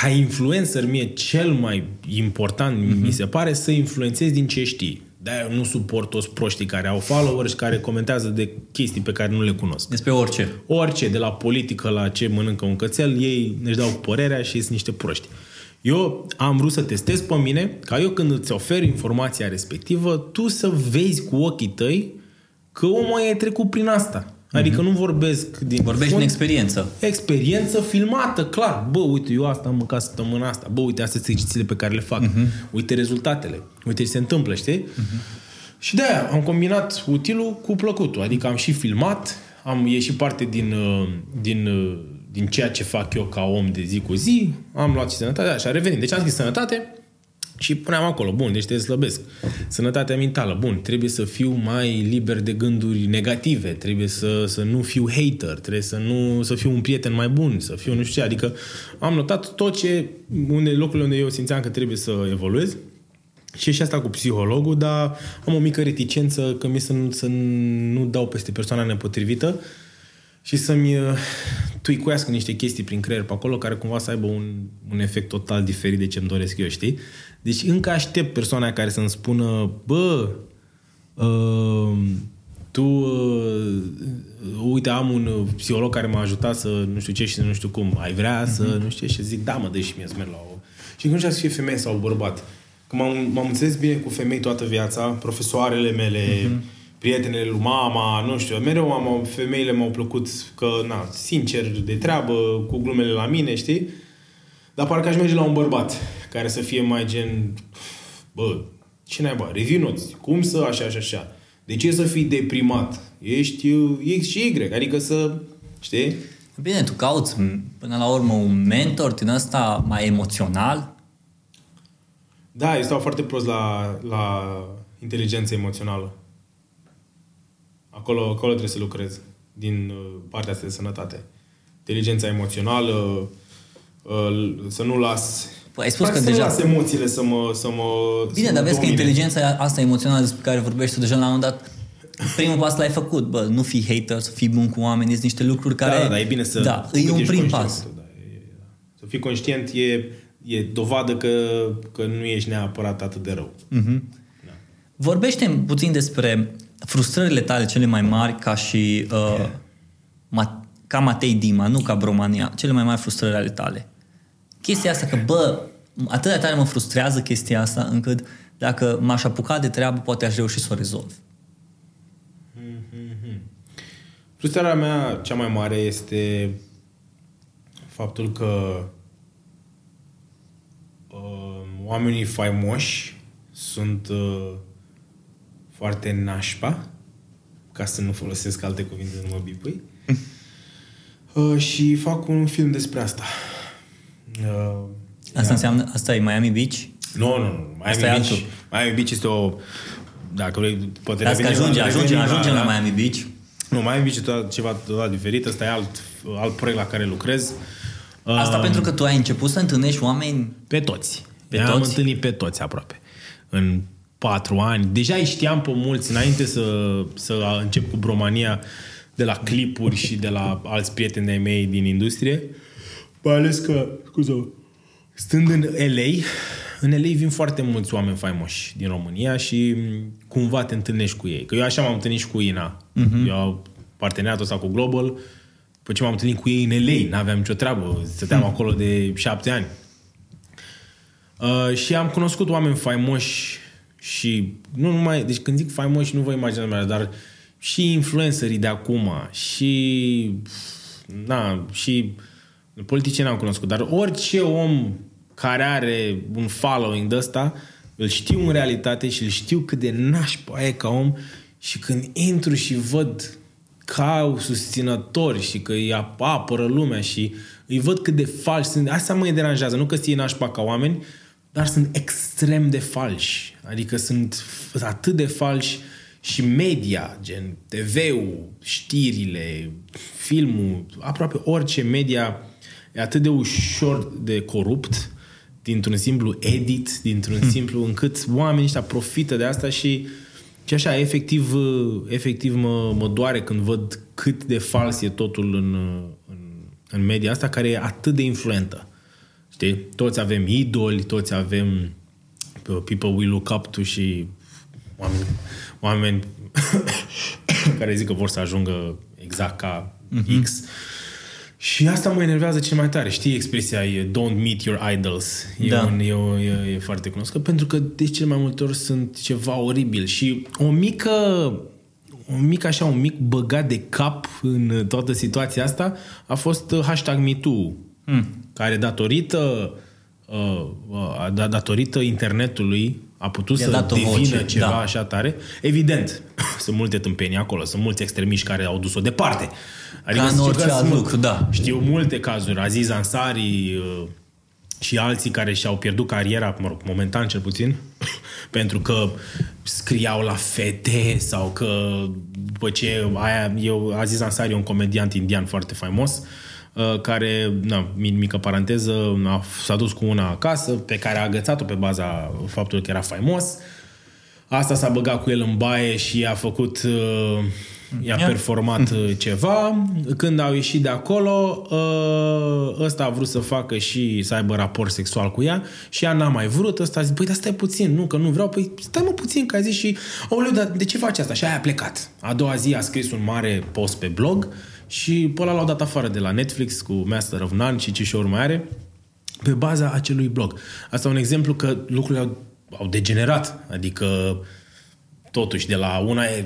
ca influencer mie cel mai important mm-hmm. mi se pare să influențezi din ce știi. de nu suport toți proștii care au followers și care comentează de chestii pe care nu le cunosc. Despre orice. Orice, de la politică la ce mănâncă un cățel, ei își dau cu părerea și sunt niște proști. Eu am vrut să testez pe mine, ca eu când îți ofer informația respectivă, tu să vezi cu ochii tăi că omul e trecut prin asta. Adică nu vorbesc din Vorbești fond, din experiență. Experiență filmată, clar. Bă, uite, eu asta am mâncat săptămâna asta. Bă, uite, astea sunt exercițiile pe care le fac. Uh-huh. Uite rezultatele. Uite ce se întâmplă, știi? Uh-huh. Și de-aia am combinat utilul cu plăcutul. Adică am și filmat, am ieșit parte din, uh, din, uh, din ceea ce fac eu ca om de zi cu zi, am luat și sănătate, așa, revenim. Deci am scris sănătate, și puneam acolo, bun, deci te slăbesc. Sănătatea mentală, bun, trebuie să fiu mai liber de gânduri negative, trebuie să, să nu fiu hater, trebuie să nu să fiu un prieten mai bun, să fiu nu știu ce. Adică am notat tot ce, unde, locurile unde eu simțeam că trebuie să evoluez. Și și asta cu psihologul, dar am o mică reticență că mi să, să nu dau peste persoana nepotrivită și să-mi uh, tuicuiască niște chestii prin creier pe acolo care cumva să aibă un, un efect total diferit de ce îmi doresc eu, știi? Deci încă aștept persoana care să-mi spună, bă, uh, tu, uh, uite, am un psiholog care m-a ajutat să nu știu ce și nu știu cum, ai vrea uh-huh. să mhm. nu știu ce și zic, da mă, dă și mie să merg la o... Și nu știu să fie femeie sau bărbat. Că m-am, m-am înțeles bine cu femei toată viața, profesoarele mele, uh-huh. Prietenele lui mama, nu știu, mereu am, femeile m-au plăcut că, na, sincer, de treabă, cu glumele la mine, știi? Dar parcă aș merge la un bărbat care să fie mai gen, bă, ce naiba, review notes, cum să așa și așa. De ce să fii deprimat? Ești X și Y, adică să, știi? Bine, tu cauți până la urmă un mentor din ăsta mai emoțional? Da, eu stau foarte prost la, la inteligență emoțională. Acolo, acolo trebuie să lucrez din uh, partea asta de sănătate. Inteligența emoțională, uh, să nu las Păi ai spus că deja... las emoțiile să mă... Să mă Bine, să dar mă vezi că inteligența asta emoțională despre care vorbești tu deja la un moment dat primul pas l-ai făcut, bă, nu fi hater, să fii bun cu oameni, sunt niște lucruri da, care... Da, da, e bine să... Da, e un prim pas. Da, e, da. Să fii conștient e, e dovadă că, că nu ești neapărat atât de rău. Mm-hmm. Da. vorbește puțin despre frustrările tale cele mai mari ca și... Uh, ma, ca Matei Dima, nu ca Bromania, cele mai mari frustrări ale tale chestia asta că, bă, atât de tare mă frustrează chestia asta încât dacă m-aș apuca de treabă, poate aș reuși să o rezolv. Mm-hmm. Frustrarea mea cea mai mare este faptul că uh, oamenii faimoși sunt uh, foarte nașpa, ca să nu folosesc alte cuvinte, nu mă bipui. *laughs* uh, și fac un film despre asta. Uh, asta da. înseamnă, asta e Miami Beach? Nu, nu, nu. Miami asta Beach, Miami Beach este o... Dacă vrei, poate Las că ajunge, ajunge, ajunge la, la Miami Beach. Nu, Miami Beach e ceva total diferit. Asta e alt, alt proiect la care lucrez. Asta uh, pentru că tu ai început să întâlnești oameni... Pe toți. Pe toți? Am întâlnit pe toți aproape. În patru ani. Deja îi știam pe mulți înainte să, să încep cu bromania de la clipuri și de la alți prieteni de mei din industrie. Mai ales că, scuză stând în LA, în LA vin foarte mulți oameni faimoși din România și cumva te întâlnești cu ei. Că eu așa m-am întâlnit și cu Ina. Uh-huh. Eu parteneriatul ăsta cu Global, după ce m-am întâlnit cu ei în LA, n-aveam nicio treabă, stăteam uh-huh. acolo de șapte ani. Uh, și am cunoscut oameni faimoși și nu numai, deci când zic faimoși nu vă imaginați, dar și influencerii de acum și na, și politicieni am cunoscut, dar orice om care are un following de ăsta, îl știu în realitate și îl știu cât de nașpa e ca om și când intru și văd ca au susținători și că îi apără lumea și îi văd cât de falși sunt. Asta mă deranjează. Nu că ție nașpa ca oameni, dar sunt extrem de falși. Adică sunt atât de falși și media, gen TV-ul, știrile, filmul, aproape orice media e atât de ușor de corupt dintr-un simplu edit, dintr-un hmm. simplu încât oamenii ăștia profită de asta și și așa, efectiv, efectiv mă, mă doare când văd cât de fals e totul în, în, în media asta, care e atât de influentă. Știi? Toți avem idoli, toți avem people we look up to și oameni, oameni *coughs* care zic că vor să ajungă exact ca mm-hmm. X. Și asta mă enervează cel mai tare. Știi expresia e don't meet your idols. E, da. un, e, o, e, e foarte cunoscută. Pentru că de cel mai multe ori sunt ceva oribil. Și o mică un mic așa, un mic băgat de cap în toată situația asta a fost hashtag MeToo. Mm care datorită uh, uh, datorită internetului a putut I-a să devină voce, ceva da. așa tare. Evident, *coughs* sunt multe tâmpenii acolo, sunt mulți extremiști care au dus-o departe. Adică Ca în orice alt lucru, da. Știu multe cazuri, Aziz Ansari uh, și alții care și-au pierdut cariera, mă rog, momentan cel puțin, *coughs* pentru că scriau la fete sau că după ce aia, eu, Aziz Ansari e un comediant indian foarte faimos, uh, Uh, care, na, mică paranteză, a, s-a dus cu una acasă, pe care a agățat-o pe baza faptului că era faimos. Asta s-a băgat cu el în baie și a făcut, uh, i-a yeah. performat uh, *laughs* ceva. Când au ieșit de acolo, ăsta a vrut să facă și să aibă raport sexual cu ea și ea n-a mai vrut. Ăsta a zis, băi, dar stai puțin, nu, că nu vreau. Păi stai mă puțin, că a zis și, aoleu, dar de ce faci asta? Și aia a plecat. A doua zi a scris un mare post pe blog și pe ăla l-au dat afară de la Netflix cu Master of None și ce și mai are pe baza acelui blog. Asta e un exemplu că lucrurile au, au degenerat. Adică totuși de la una e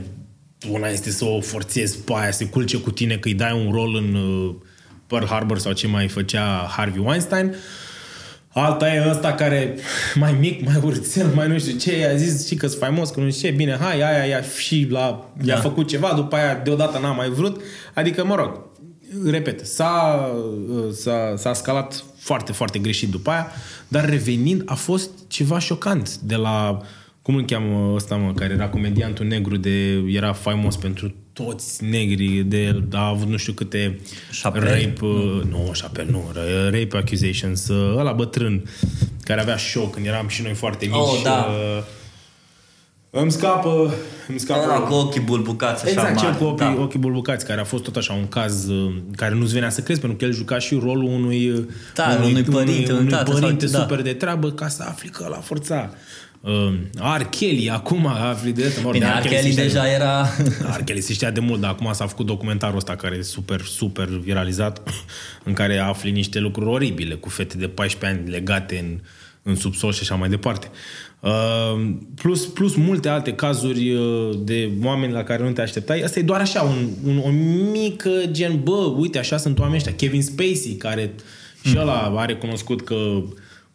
una este să o forțezi pe aia, să culce cu tine că îi dai un rol în uh, Pearl Harbor sau ce mai făcea Harvey Weinstein Alta e ăsta care mai mic, mai urțel, mai nu știu ce, i-a zis și că s faimos, că nu știu ce, bine, hai, aia i-a și la, da. i-a făcut ceva, după aia deodată n-a mai vrut. Adică, mă rog, repet, s-a, s-a, s-a scalat foarte, foarte greșit după aia, dar revenind a fost ceva șocant de la cum îl cheamă ăsta, mă, care era comediantul negru de, era faimos pentru toți negri de el, a avut nu știu câte Chapel? rape, nu, nu Chapel, nu, rape accusations, uh, ăla bătrân, care avea show când eram și noi foarte mici. Oh, da. Uh, îmi scapă, îmi scapă. Ăla cu ochii bulbucați așa Exact, cel cu ochii, da. ochii bulbucați, care a fost tot așa un caz uh, care nu-ți venea să crezi, pentru că el juca și rolul unui, da, unui, unui părinte, unui, unui părinte sau, da. super da. de treabă ca să afli că la forța Uh, R. Kelly, acum afli de asta. Bine, R. Kelly deja era... *laughs* R. Kelly se știa de mult, dar acum s-a făcut documentarul ăsta care e super, super viralizat, *laughs* în care afli niște lucruri oribile cu fete de 14 ani legate în, în subsol și așa mai departe. Uh, plus, plus multe alte cazuri uh, de oameni la care nu te așteptai. Asta e doar așa, un, un, o mică gen, bă, uite, așa sunt oamenii ăștia. Kevin Spacey, care și mm. ăla a recunoscut că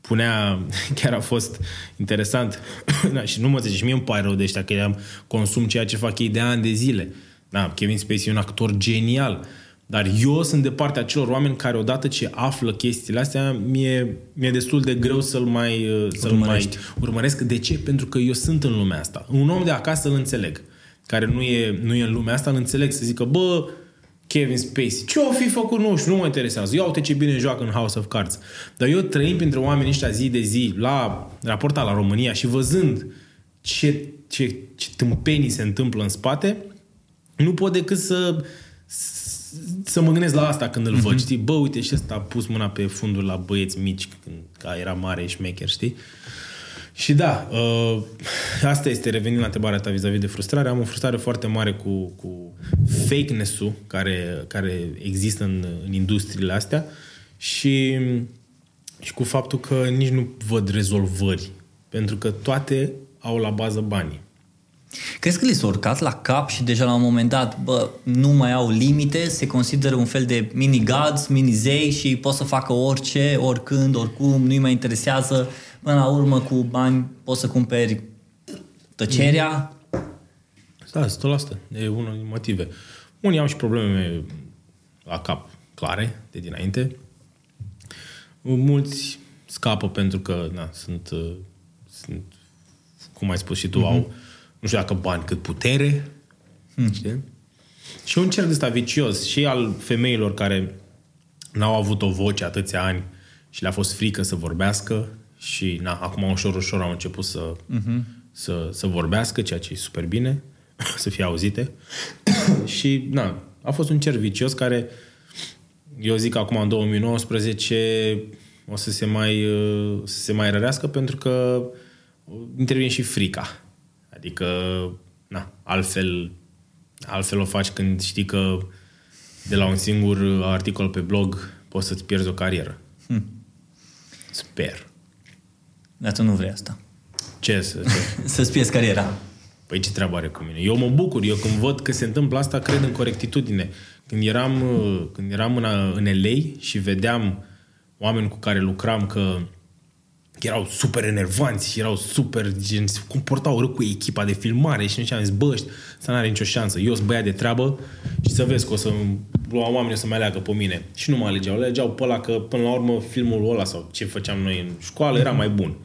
punea, *laughs* chiar a fost interesant, *clears throat* da, și nu mă zice, și mie îmi pare rău de ăștia că am consum ceea ce fac ei de ani de zile. Da, Kevin Spacey e un actor genial, dar eu sunt de partea acelor oameni care odată ce află chestiile astea, mie, mi-e destul de greu să-l mai, uh, să-l mai urmăresc. De ce? Pentru că eu sunt în lumea asta. Un om de acasă îl înțeleg, care nu e, nu e în lumea asta, îl înțeleg să zică, bă, Kevin Spacey. Ce o fi făcut? Nu știu, nu mă interesează. Ia uite ce bine joacă în House of Cards. Dar eu trăind printre oamenii ăștia zi de zi, la raporta la România și văzând ce, ce, ce tâmpenii se întâmplă în spate, nu pot decât să să mă gândesc la asta când îl văd, mm-hmm. știi? Bă, uite și ăsta a pus mâna pe fundul la băieți mici când era mare șmecher, știi? Și da, uh, asta este, revenind la întrebarea ta vis-a-vis de frustrare, am o frustrare foarte mare cu, cu fake-ness-ul care, care există în, în industriile astea și, și cu faptul că nici nu văd rezolvări, pentru că toate au la bază banii. Crezi că li s-a urcat la cap și deja la un moment dat, bă, nu mai au limite, se consideră un fel de mini-gods, mini-zei și pot să facă orice, oricând, oricum, nu-i mai interesează. Până la urmă, cu bani poți să cumperi tăcerea. Da, 100%. E unul din motive. Unii au și probleme la cap clare de dinainte. Mulți scapă pentru că na, sunt, sunt, cum ai spus și tu, mm-hmm. au nu știu dacă bani, cât putere. Hmm. Știi? Și un cerc ăsta vicios și al femeilor care n-au avut o voce atâția ani și le-a fost frică să vorbească și na, acum ușor, ușor au început să, uh-huh. să, să vorbească, ceea ce e super bine, *coughs* să fie auzite. *coughs* și na, a fost un cer vicios care eu zic că acum în 2019 o să se mai, să se mai rărească pentru că intervine și frica. Adică, na, altfel, altfel o faci când știi că de la un singur articol pe blog poți să-ți pierzi o carieră. Hmm. Sper. Dar tu nu vrei asta. Ce? Să, ce? *laughs* Să-ți pierzi cariera. Păi ce treabă are cu mine? Eu mă bucur. Eu când văd că se întâmplă asta, cred în corectitudine. Când eram, când eram în, în LA și vedeam oameni cu care lucram că erau super enervanți și erau super, gen, se comportau rău cu echipa de filmare și nu am zis, bă, ăsta n-are nicio șansă. Eu sunt băiat de treabă și să vezi că o să lua oamenii să mai aleagă pe mine. Și nu mă alegeau. Alegeau pe ăla că, până la urmă, filmul ăla sau ce făceam noi în școală era mai bun.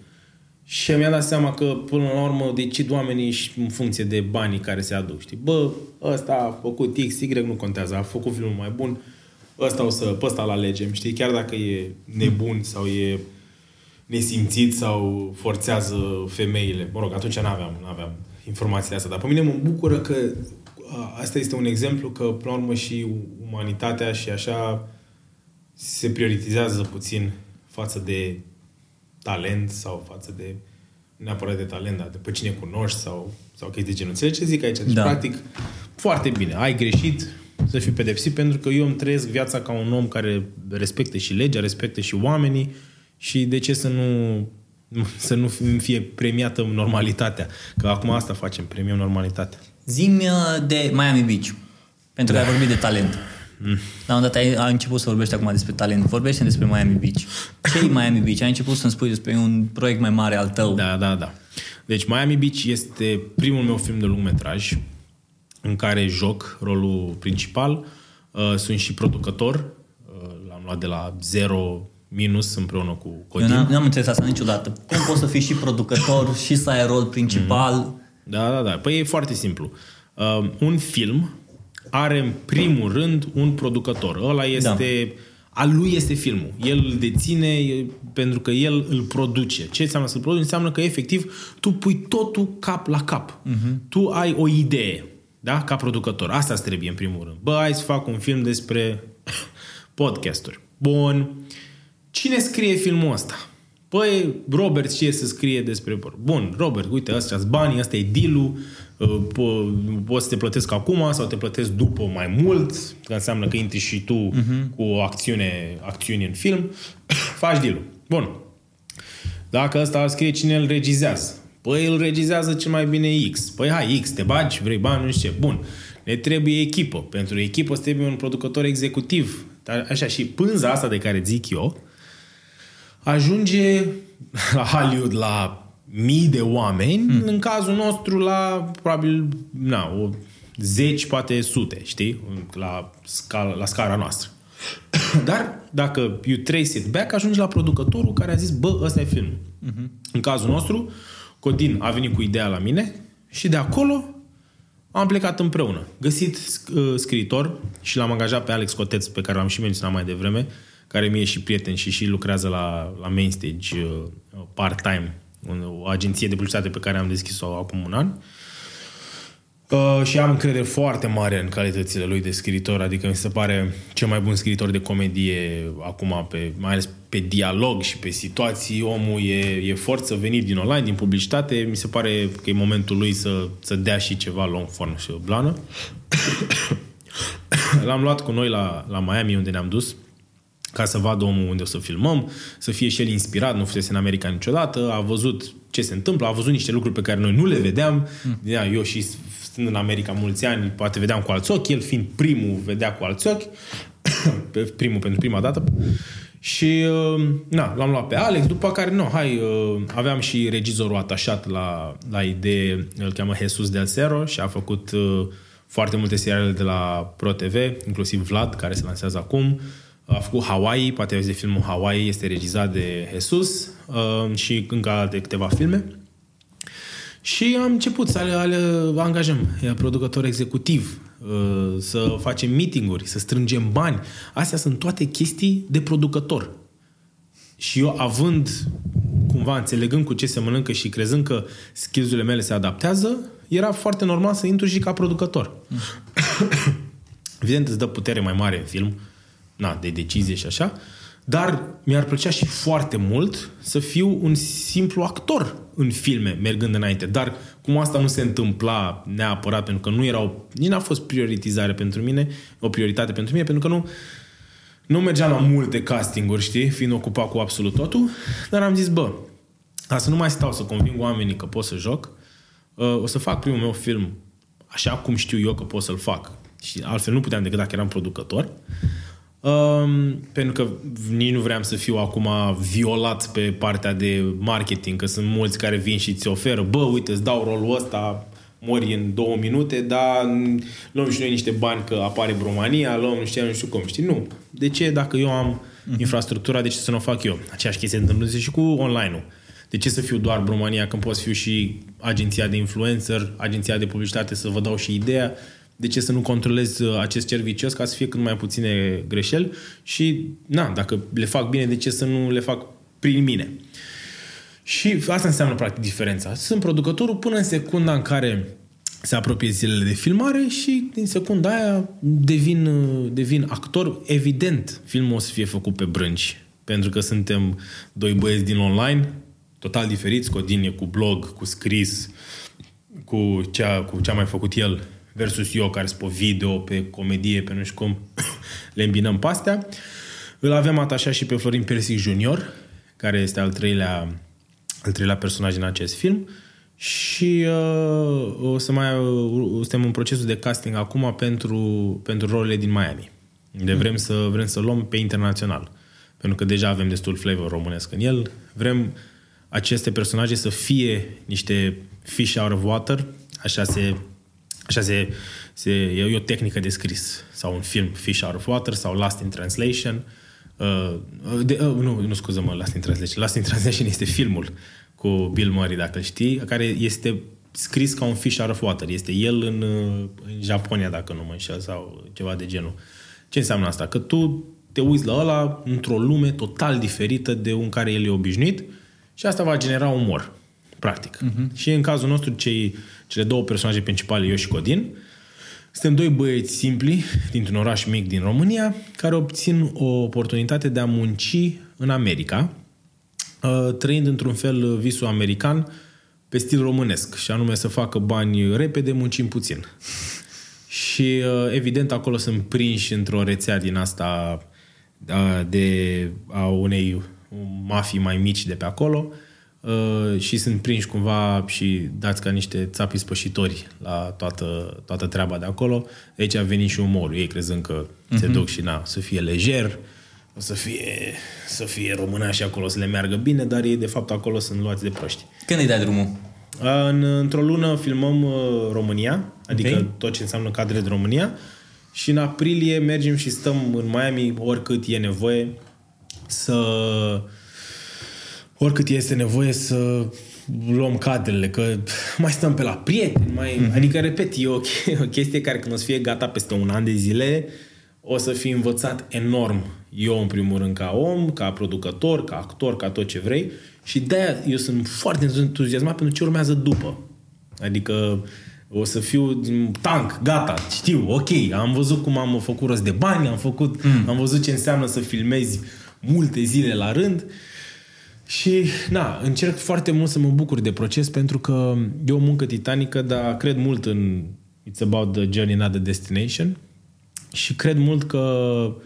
Și mi-a dat seama că, până la urmă, decid oamenii și în funcție de banii care se aduc. Știi? Bă, ăsta a făcut X, Y, nu contează, a făcut filmul mai bun, ăsta o să, pe ăsta l alegem, știi? Chiar dacă e nebun sau e nesimțit sau forțează femeile. Mă rog, atunci n-aveam, n-aveam informațiile astea. Dar pe mine mă bucură că asta este un exemplu că, până la urmă, și umanitatea și așa se prioritizează puțin față de talent sau față de neapărat de talent, dar de pe cine cunoști sau, sau chestii de genul. Înțelegi ce zic aici? Deci, da. practic, foarte bine. Ai greșit, să fii pedepsit, pentru că eu îmi trăiesc viața ca un om care respectă și legea, respectă și oamenii și de ce să nu *laughs* să nu fie premiată normalitatea. Că acum asta facem, premium normalitatea. Zim de Miami Beach, pentru că da. ai vorbit de talent. Mm. La un dat ai, ai început să vorbești acum despre talent. Vorbește despre Miami Beach. ce e Miami Beach? Ai început să-mi spui despre un proiect mai mare al tău. Da, da, da. Deci Miami Beach este primul meu film de lungmetraj în care joc rolul principal. Uh, sunt și producător. Uh, l-am luat de la zero minus împreună cu Codin. Eu n-am, n-am înțeles asta niciodată. Cum poți să fii și producător *laughs* și să ai rol principal? Mm-hmm. Da, da, da. Păi e foarte simplu. Uh, un film are în primul rând un producător. Ăla este... Da. A lui este filmul. El îl deține pentru că el îl produce. Ce înseamnă să-l produci? Înseamnă că efectiv tu pui totul cap la cap. Uh-huh. Tu ai o idee, da? Ca producător. Asta îți trebuie în primul rând. Bă, hai să fac un film despre *laughs* podcasturi. Bun. Cine scrie filmul ăsta? Păi, Robert știe să scrie despre... Bun, Robert, uite, ăstea banii, ăsta e deal uh, po- poți să te plătesc acum sau te plătesc după mai mult, că înseamnă că intri și tu uh-huh. cu o acțiune, acțiune în film, *coughs* faci deal Bun. Dacă ăsta scrie cine îl regizează, păi îl regizează cel mai bine X. Păi hai, X, te bagi, vrei bani, nu știu ce. Bun. Ne trebuie echipă. Pentru echipă îți trebuie un producător executiv. Așa, și pânza asta de care zic eu, ajunge la Hollywood la mii de oameni, mm. în cazul nostru la probabil na, o zeci, poate sute, știi? La, scala, la scara noastră. *coughs* Dar dacă you trace it back, ajungi la producătorul care a zis, bă, ăsta e filmul. Mm-hmm. În cazul nostru, Codin a venit cu ideea la mine și de acolo am plecat împreună. Găsit uh, scriitor și l-am angajat pe Alex Coteț, pe care l-am și menționat mai devreme, care mi-e și prieten și și lucrează la, la Mainstage uh, part-time, o agenție de publicitate pe care am deschis-o acum un an. Uh, Uh, și am încredere foarte mare în calitățile lui de scriitor, adică mi se pare cel mai bun scriitor de comedie acum, pe, mai ales pe dialog și pe situații. Omul e, e forță venit din online, din publicitate. Mi se pare că e momentul lui să, să dea și ceva long form și blană. *coughs* L-am luat cu noi la, la Miami, unde ne-am dus ca să vadă omul unde o să filmăm, să fie și el inspirat, nu fusese în America niciodată, a văzut ce se întâmplă, a văzut niște lucruri pe care noi nu le vedeam. Mm. Eu și stând în America mulți ani, poate vedeam cu alți ochi, el fiind primul, vedea cu alți ochi, *coughs* primul pentru prima dată. Și, uh, na, l-am luat pe Alex, după care, nu, hai, uh, aveam și regizorul atașat la, la idee, îl cheamă Jesus Del Cero și a făcut uh, foarte multe seriale de la Pro TV, inclusiv Vlad, care se lansează acum. A făcut Hawaii, poate aveți de filmul Hawaii, este regizat de Jesus și încă alte câteva filme. Și am început să le, le angajăm producător executiv, uh, să facem meetinguri, să strângem bani. Astea sunt toate chestii de producător. Și eu având, cumva, înțelegând cu ce se mănâncă și crezând că skills mele se adaptează, era foarte normal să intru și ca producător. Mm. *coughs* Evident, îți dă putere mai mare în film, na, de decizie și așa, dar mi-ar plăcea și foarte mult să fiu un simplu actor în filme, mergând înainte. Dar cum asta nu se întâmpla neapărat, pentru că nu era o, nici n-a fost prioritizare pentru mine, o prioritate pentru mine, pentru că nu, nu mergeam la multe castinguri, știi, fiind ocupat cu absolut totul, dar am zis, bă, ca să nu mai stau să conving oamenii că pot să joc, uh, o să fac primul meu film așa cum știu eu că pot să-l fac. Și altfel nu puteam decât dacă eram producător. Um, pentru că nici nu vreau să fiu acum violat pe partea de marketing, că sunt mulți care vin și ți oferă, bă, uite, îți dau rolul ăsta, mori în două minute, dar luăm și noi niște bani că apare bromania, luăm nu știu, nu știu cum, știi? Nu. De ce dacă eu am uh-huh. infrastructura, de ce să nu o fac eu? Aceeași chestie întâmplă și cu online-ul. De ce să fiu doar bromania când pot să fiu și agenția de influencer, agenția de publicitate să vă dau și ideea? De ce să nu controlez uh, acest cer vicios ca să fie cât mai puține greșeli și, na, dacă le fac bine, de ce să nu le fac prin mine? Și asta înseamnă, practic, diferența. Sunt producătorul până în secunda în care se apropie zilele de filmare și din secunda aia devin, uh, devin actor. Evident, filmul o să fie făcut pe brânci, pentru că suntem doi băieți din online, total diferiți, Codin e cu blog, cu scris, cu ce a, cu ce a mai făcut el versus eu care sunt pe video, pe comedie, pe nu știu cum, *coughs* le îmbinăm pe astea. Îl avem atașat și pe Florin Persic Junior, care este al treilea, al treilea personaj în acest film. Și uh, o să mai uh, suntem în procesul de casting acum pentru, pentru rolele din Miami. De vrem să, vrem să luăm pe internațional. Pentru că deja avem destul flavor românesc în el. Vrem aceste personaje să fie niște fish out of water, așa se Așa se, se, e o tehnică de scris. Sau un film, Fish Out of Water, sau Last in Translation. Uh, de, uh, nu, nu scuză-mă, Last in Translation. Last in Translation este filmul cu Bill Murray, dacă știi, care este scris ca un fish out of water. Este el în, uh, în Japonia, dacă nu mă înșel, sau ceva de genul. Ce înseamnă asta? Că tu te uiți la ăla într-o lume total diferită de un care el e obișnuit și asta va genera umor, practic. Uh-huh. Și în cazul nostru, cei cele două personaje principale, eu și Codin, suntem doi băieți simpli dintr-un oraș mic din România care obțin o oportunitate de a munci în America, uh, trăind într-un fel visul american pe stil românesc și anume să facă bani repede, muncim puțin. Și uh, evident acolo sunt prinși într-o rețea din asta uh, de a unei mafii mai mici de pe acolo Uh, și sunt prinși cumva și dați ca niște țapi spășitori la toată, toată treaba de acolo. Aici a venit și umorul. Ei crezând că uh-huh. se duc și na, să fie lejer, o să fie, să fie românași acolo, să le meargă bine, dar ei de fapt acolo sunt luați de proști. Când îi dai drumul? În, într-o lună filmăm uh, România, adică Ok. tot ce înseamnă cadre de România și în aprilie mergem și stăm în Miami oricât e nevoie să oricât este nevoie să luăm cadrele, că mai stăm pe la prieteni, mai, mm-hmm. adică, repet, e o, ch- *laughs* o chestie care când o să fie gata peste un an de zile, o să fi învățat enorm. Eu, în primul rând, ca om, ca producător, ca actor, ca tot ce vrei și de-aia eu sunt foarte entuziasmat pentru ce urmează după. Adică o să fiu din tank, gata, știu, ok, am văzut cum am făcut rost de bani, am făcut, mm. am văzut ce înseamnă să filmezi multe zile la rând și, na, încerc foarte mult să mă bucur de proces pentru că e o muncă titanică, dar cred mult în It's about the journey, not the destination și cred mult că,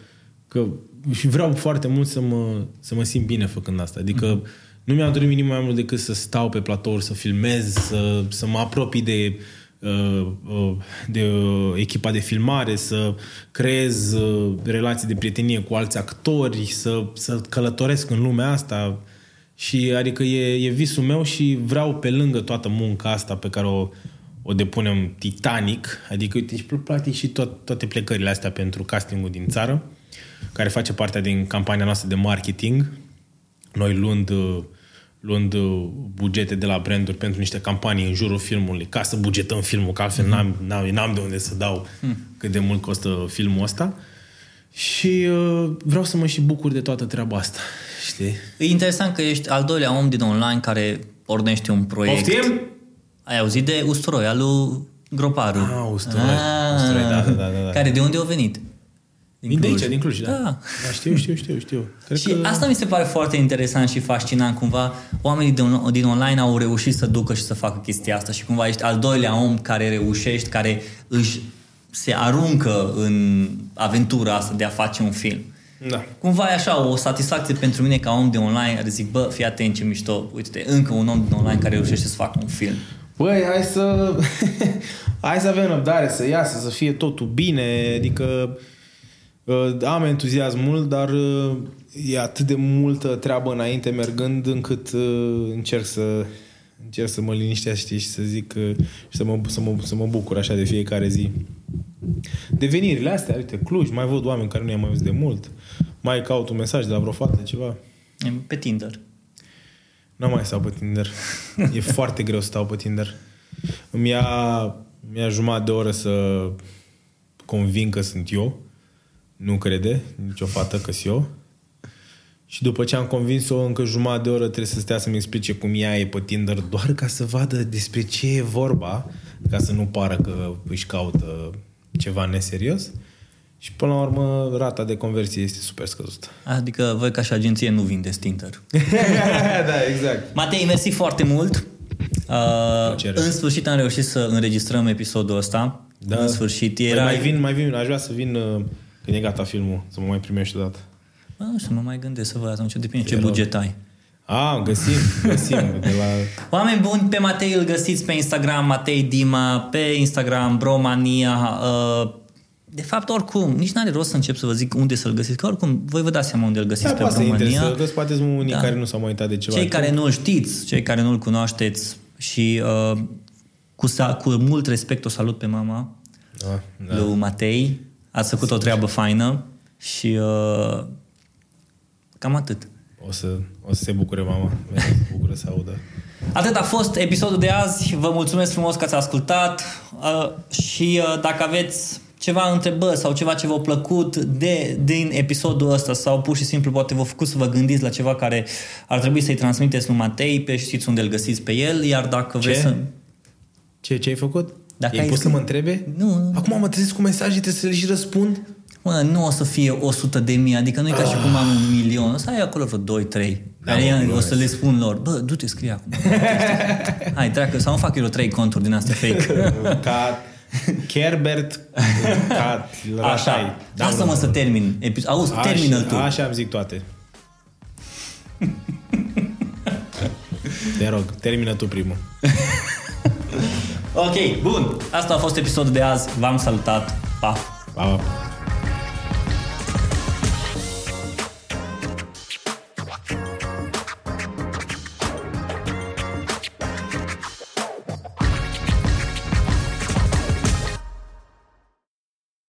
că și vreau foarte mult să mă, să mă simt bine făcând asta. Adică mm-hmm. nu mi-am dorit nimic mai mult decât să stau pe platouri, să filmez, să, să mă apropii de uh, uh, de uh, echipa de filmare, să creez uh, relații de prietenie cu alți actori, să, să călătoresc în lumea asta și adică e, e visul meu și vreau pe lângă toată munca asta pe care o, o depunem titanic, adică uite, și practic și tot, toate plecările astea pentru castingul din țară, care face parte din campania noastră de marketing, noi luând, uh, luând uh, bugete de la branduri pentru niște campanii în jurul filmului, ca să bugetăm filmul, că altfel n-am, n-am, n-am de unde să dau cât de mult costă filmul ăsta. Și uh, vreau să mă și bucur de toată treaba asta, știi? E interesant că ești al doilea om din online care pornește un proiect. Poftim? Ai auzit de usturoi, al lui Groparu. Ah, usturoi. Usturoi, da, da, da, da. Care de unde au venit? Din de aici, din Cluj, da. Da. da știu, știu, știu, știu. Cred Și că... asta mi se pare foarte interesant și fascinant cumva. Oamenii din, din online au reușit să ducă și să facă chestia asta și cumva ești al doilea om care reușești, care își se aruncă în aventura asta de a face un film. Da. Cumva e așa o satisfacție pentru mine ca om de online, care zic, bă, fii atent ce mișto, uite încă un om din online care reușește să facă un film. Băi, hai să... *laughs* hai să avem răbdare, să iasă, să fie totul bine, adică uh, am entuziasm mult, dar uh, e atât de multă treabă înainte mergând încât uh, încerc să încerc să mă liniștesc, știi, și să zic uh, și să mă, să, mă, să mă bucur așa de fiecare zi. Devenirile astea, uite, Cluj, mai văd oameni care nu i-am mai văzut de mult, mai caut un mesaj de la vreo fată, ceva. E Pe Tinder. Nu mai stau pe Tinder. E *laughs* foarte greu să stau pe Tinder. Îmi ia, îmi ia jumătate de oră să convin că sunt eu. Nu crede nicio fată că sunt eu. Și după ce am convins-o, încă jumătate de oră trebuie să stea să-mi explice cum ea e pe Tinder, doar ca să vadă despre ce e vorba, ca să nu pară că își caută ceva neserios. Și până la urmă, rata de conversie este super scăzută. Adică voi ca și agenție nu vindeți Tinder. *laughs* da, exact. Matei, mersi foarte mult. Uh, Plăcere. în sfârșit am reușit să înregistrăm episodul ăsta. Da. În sfârșit Păi era... mai vin, mai vin, aș vrea să vin uh, când e gata filmul, să mă mai primești odată. Bă, nu știu, mă mai gândesc să văd atunci, depinde ce Te rog. buget ai. A, găsim, găsim de la... Oameni buni, pe Matei îl găsiți pe Instagram, Matei Dima, pe Instagram, Bromania. Uh, de fapt, oricum, nici n-are rost să încep să vă zic unde să-l găsiți, că oricum voi vă dați seama unde îl găsiți Da, pe poate să Bromania. interesă, că poate sunt unii Da. care nu s-au mai uitat de ceva. Cei care nu-l știți, cei care nu-l cunoașteți și uh, cu, sa- cu mult respect o salut pe mama Da, da. lui Matei. Ați făcut o treabă faină și uh, cam atât. o, să, o să se bucure mama, mereu se bucură să audă. Atât a fost episodul de azi. Vă mulțumesc frumos că ați ascultat uh, și uh, dacă aveți ceva întrebări sau ceva ce v-a plăcut de, din episodul ăsta sau pur și simplu poate v-a făcut să vă gândiți la ceva care ar trebui să-i transmiteți lui Matei, pe știți unde îl găsiți pe el, iar dacă vreți Ce? să... Ce, ce ai făcut? Dacă ai ai pus scris- să mă întrebe? Nu. Acum mă trezesc cu mesaje, trebuie să le și răspund? Mă, nu o să fie 100 de mii, adică nu e ca și cum am un milion, o să ai acolo vreo 2-3. Da, care mă, ia- o glumesc. să le spun lor, bă, du-te, scrie acum. *laughs* Hai, treacă, sau nu fac eu trei conturi din astea fake. *laughs* Ca Kerbert, ca Așa, lasă-mă să termin. Epi- Auzi, termină tu. Așa îmi zic toate. Te rog, termină tu primul. *laughs* Ok, bun. Asta a fost episodul de azi. V-am salutat. Pa! Pa, pa.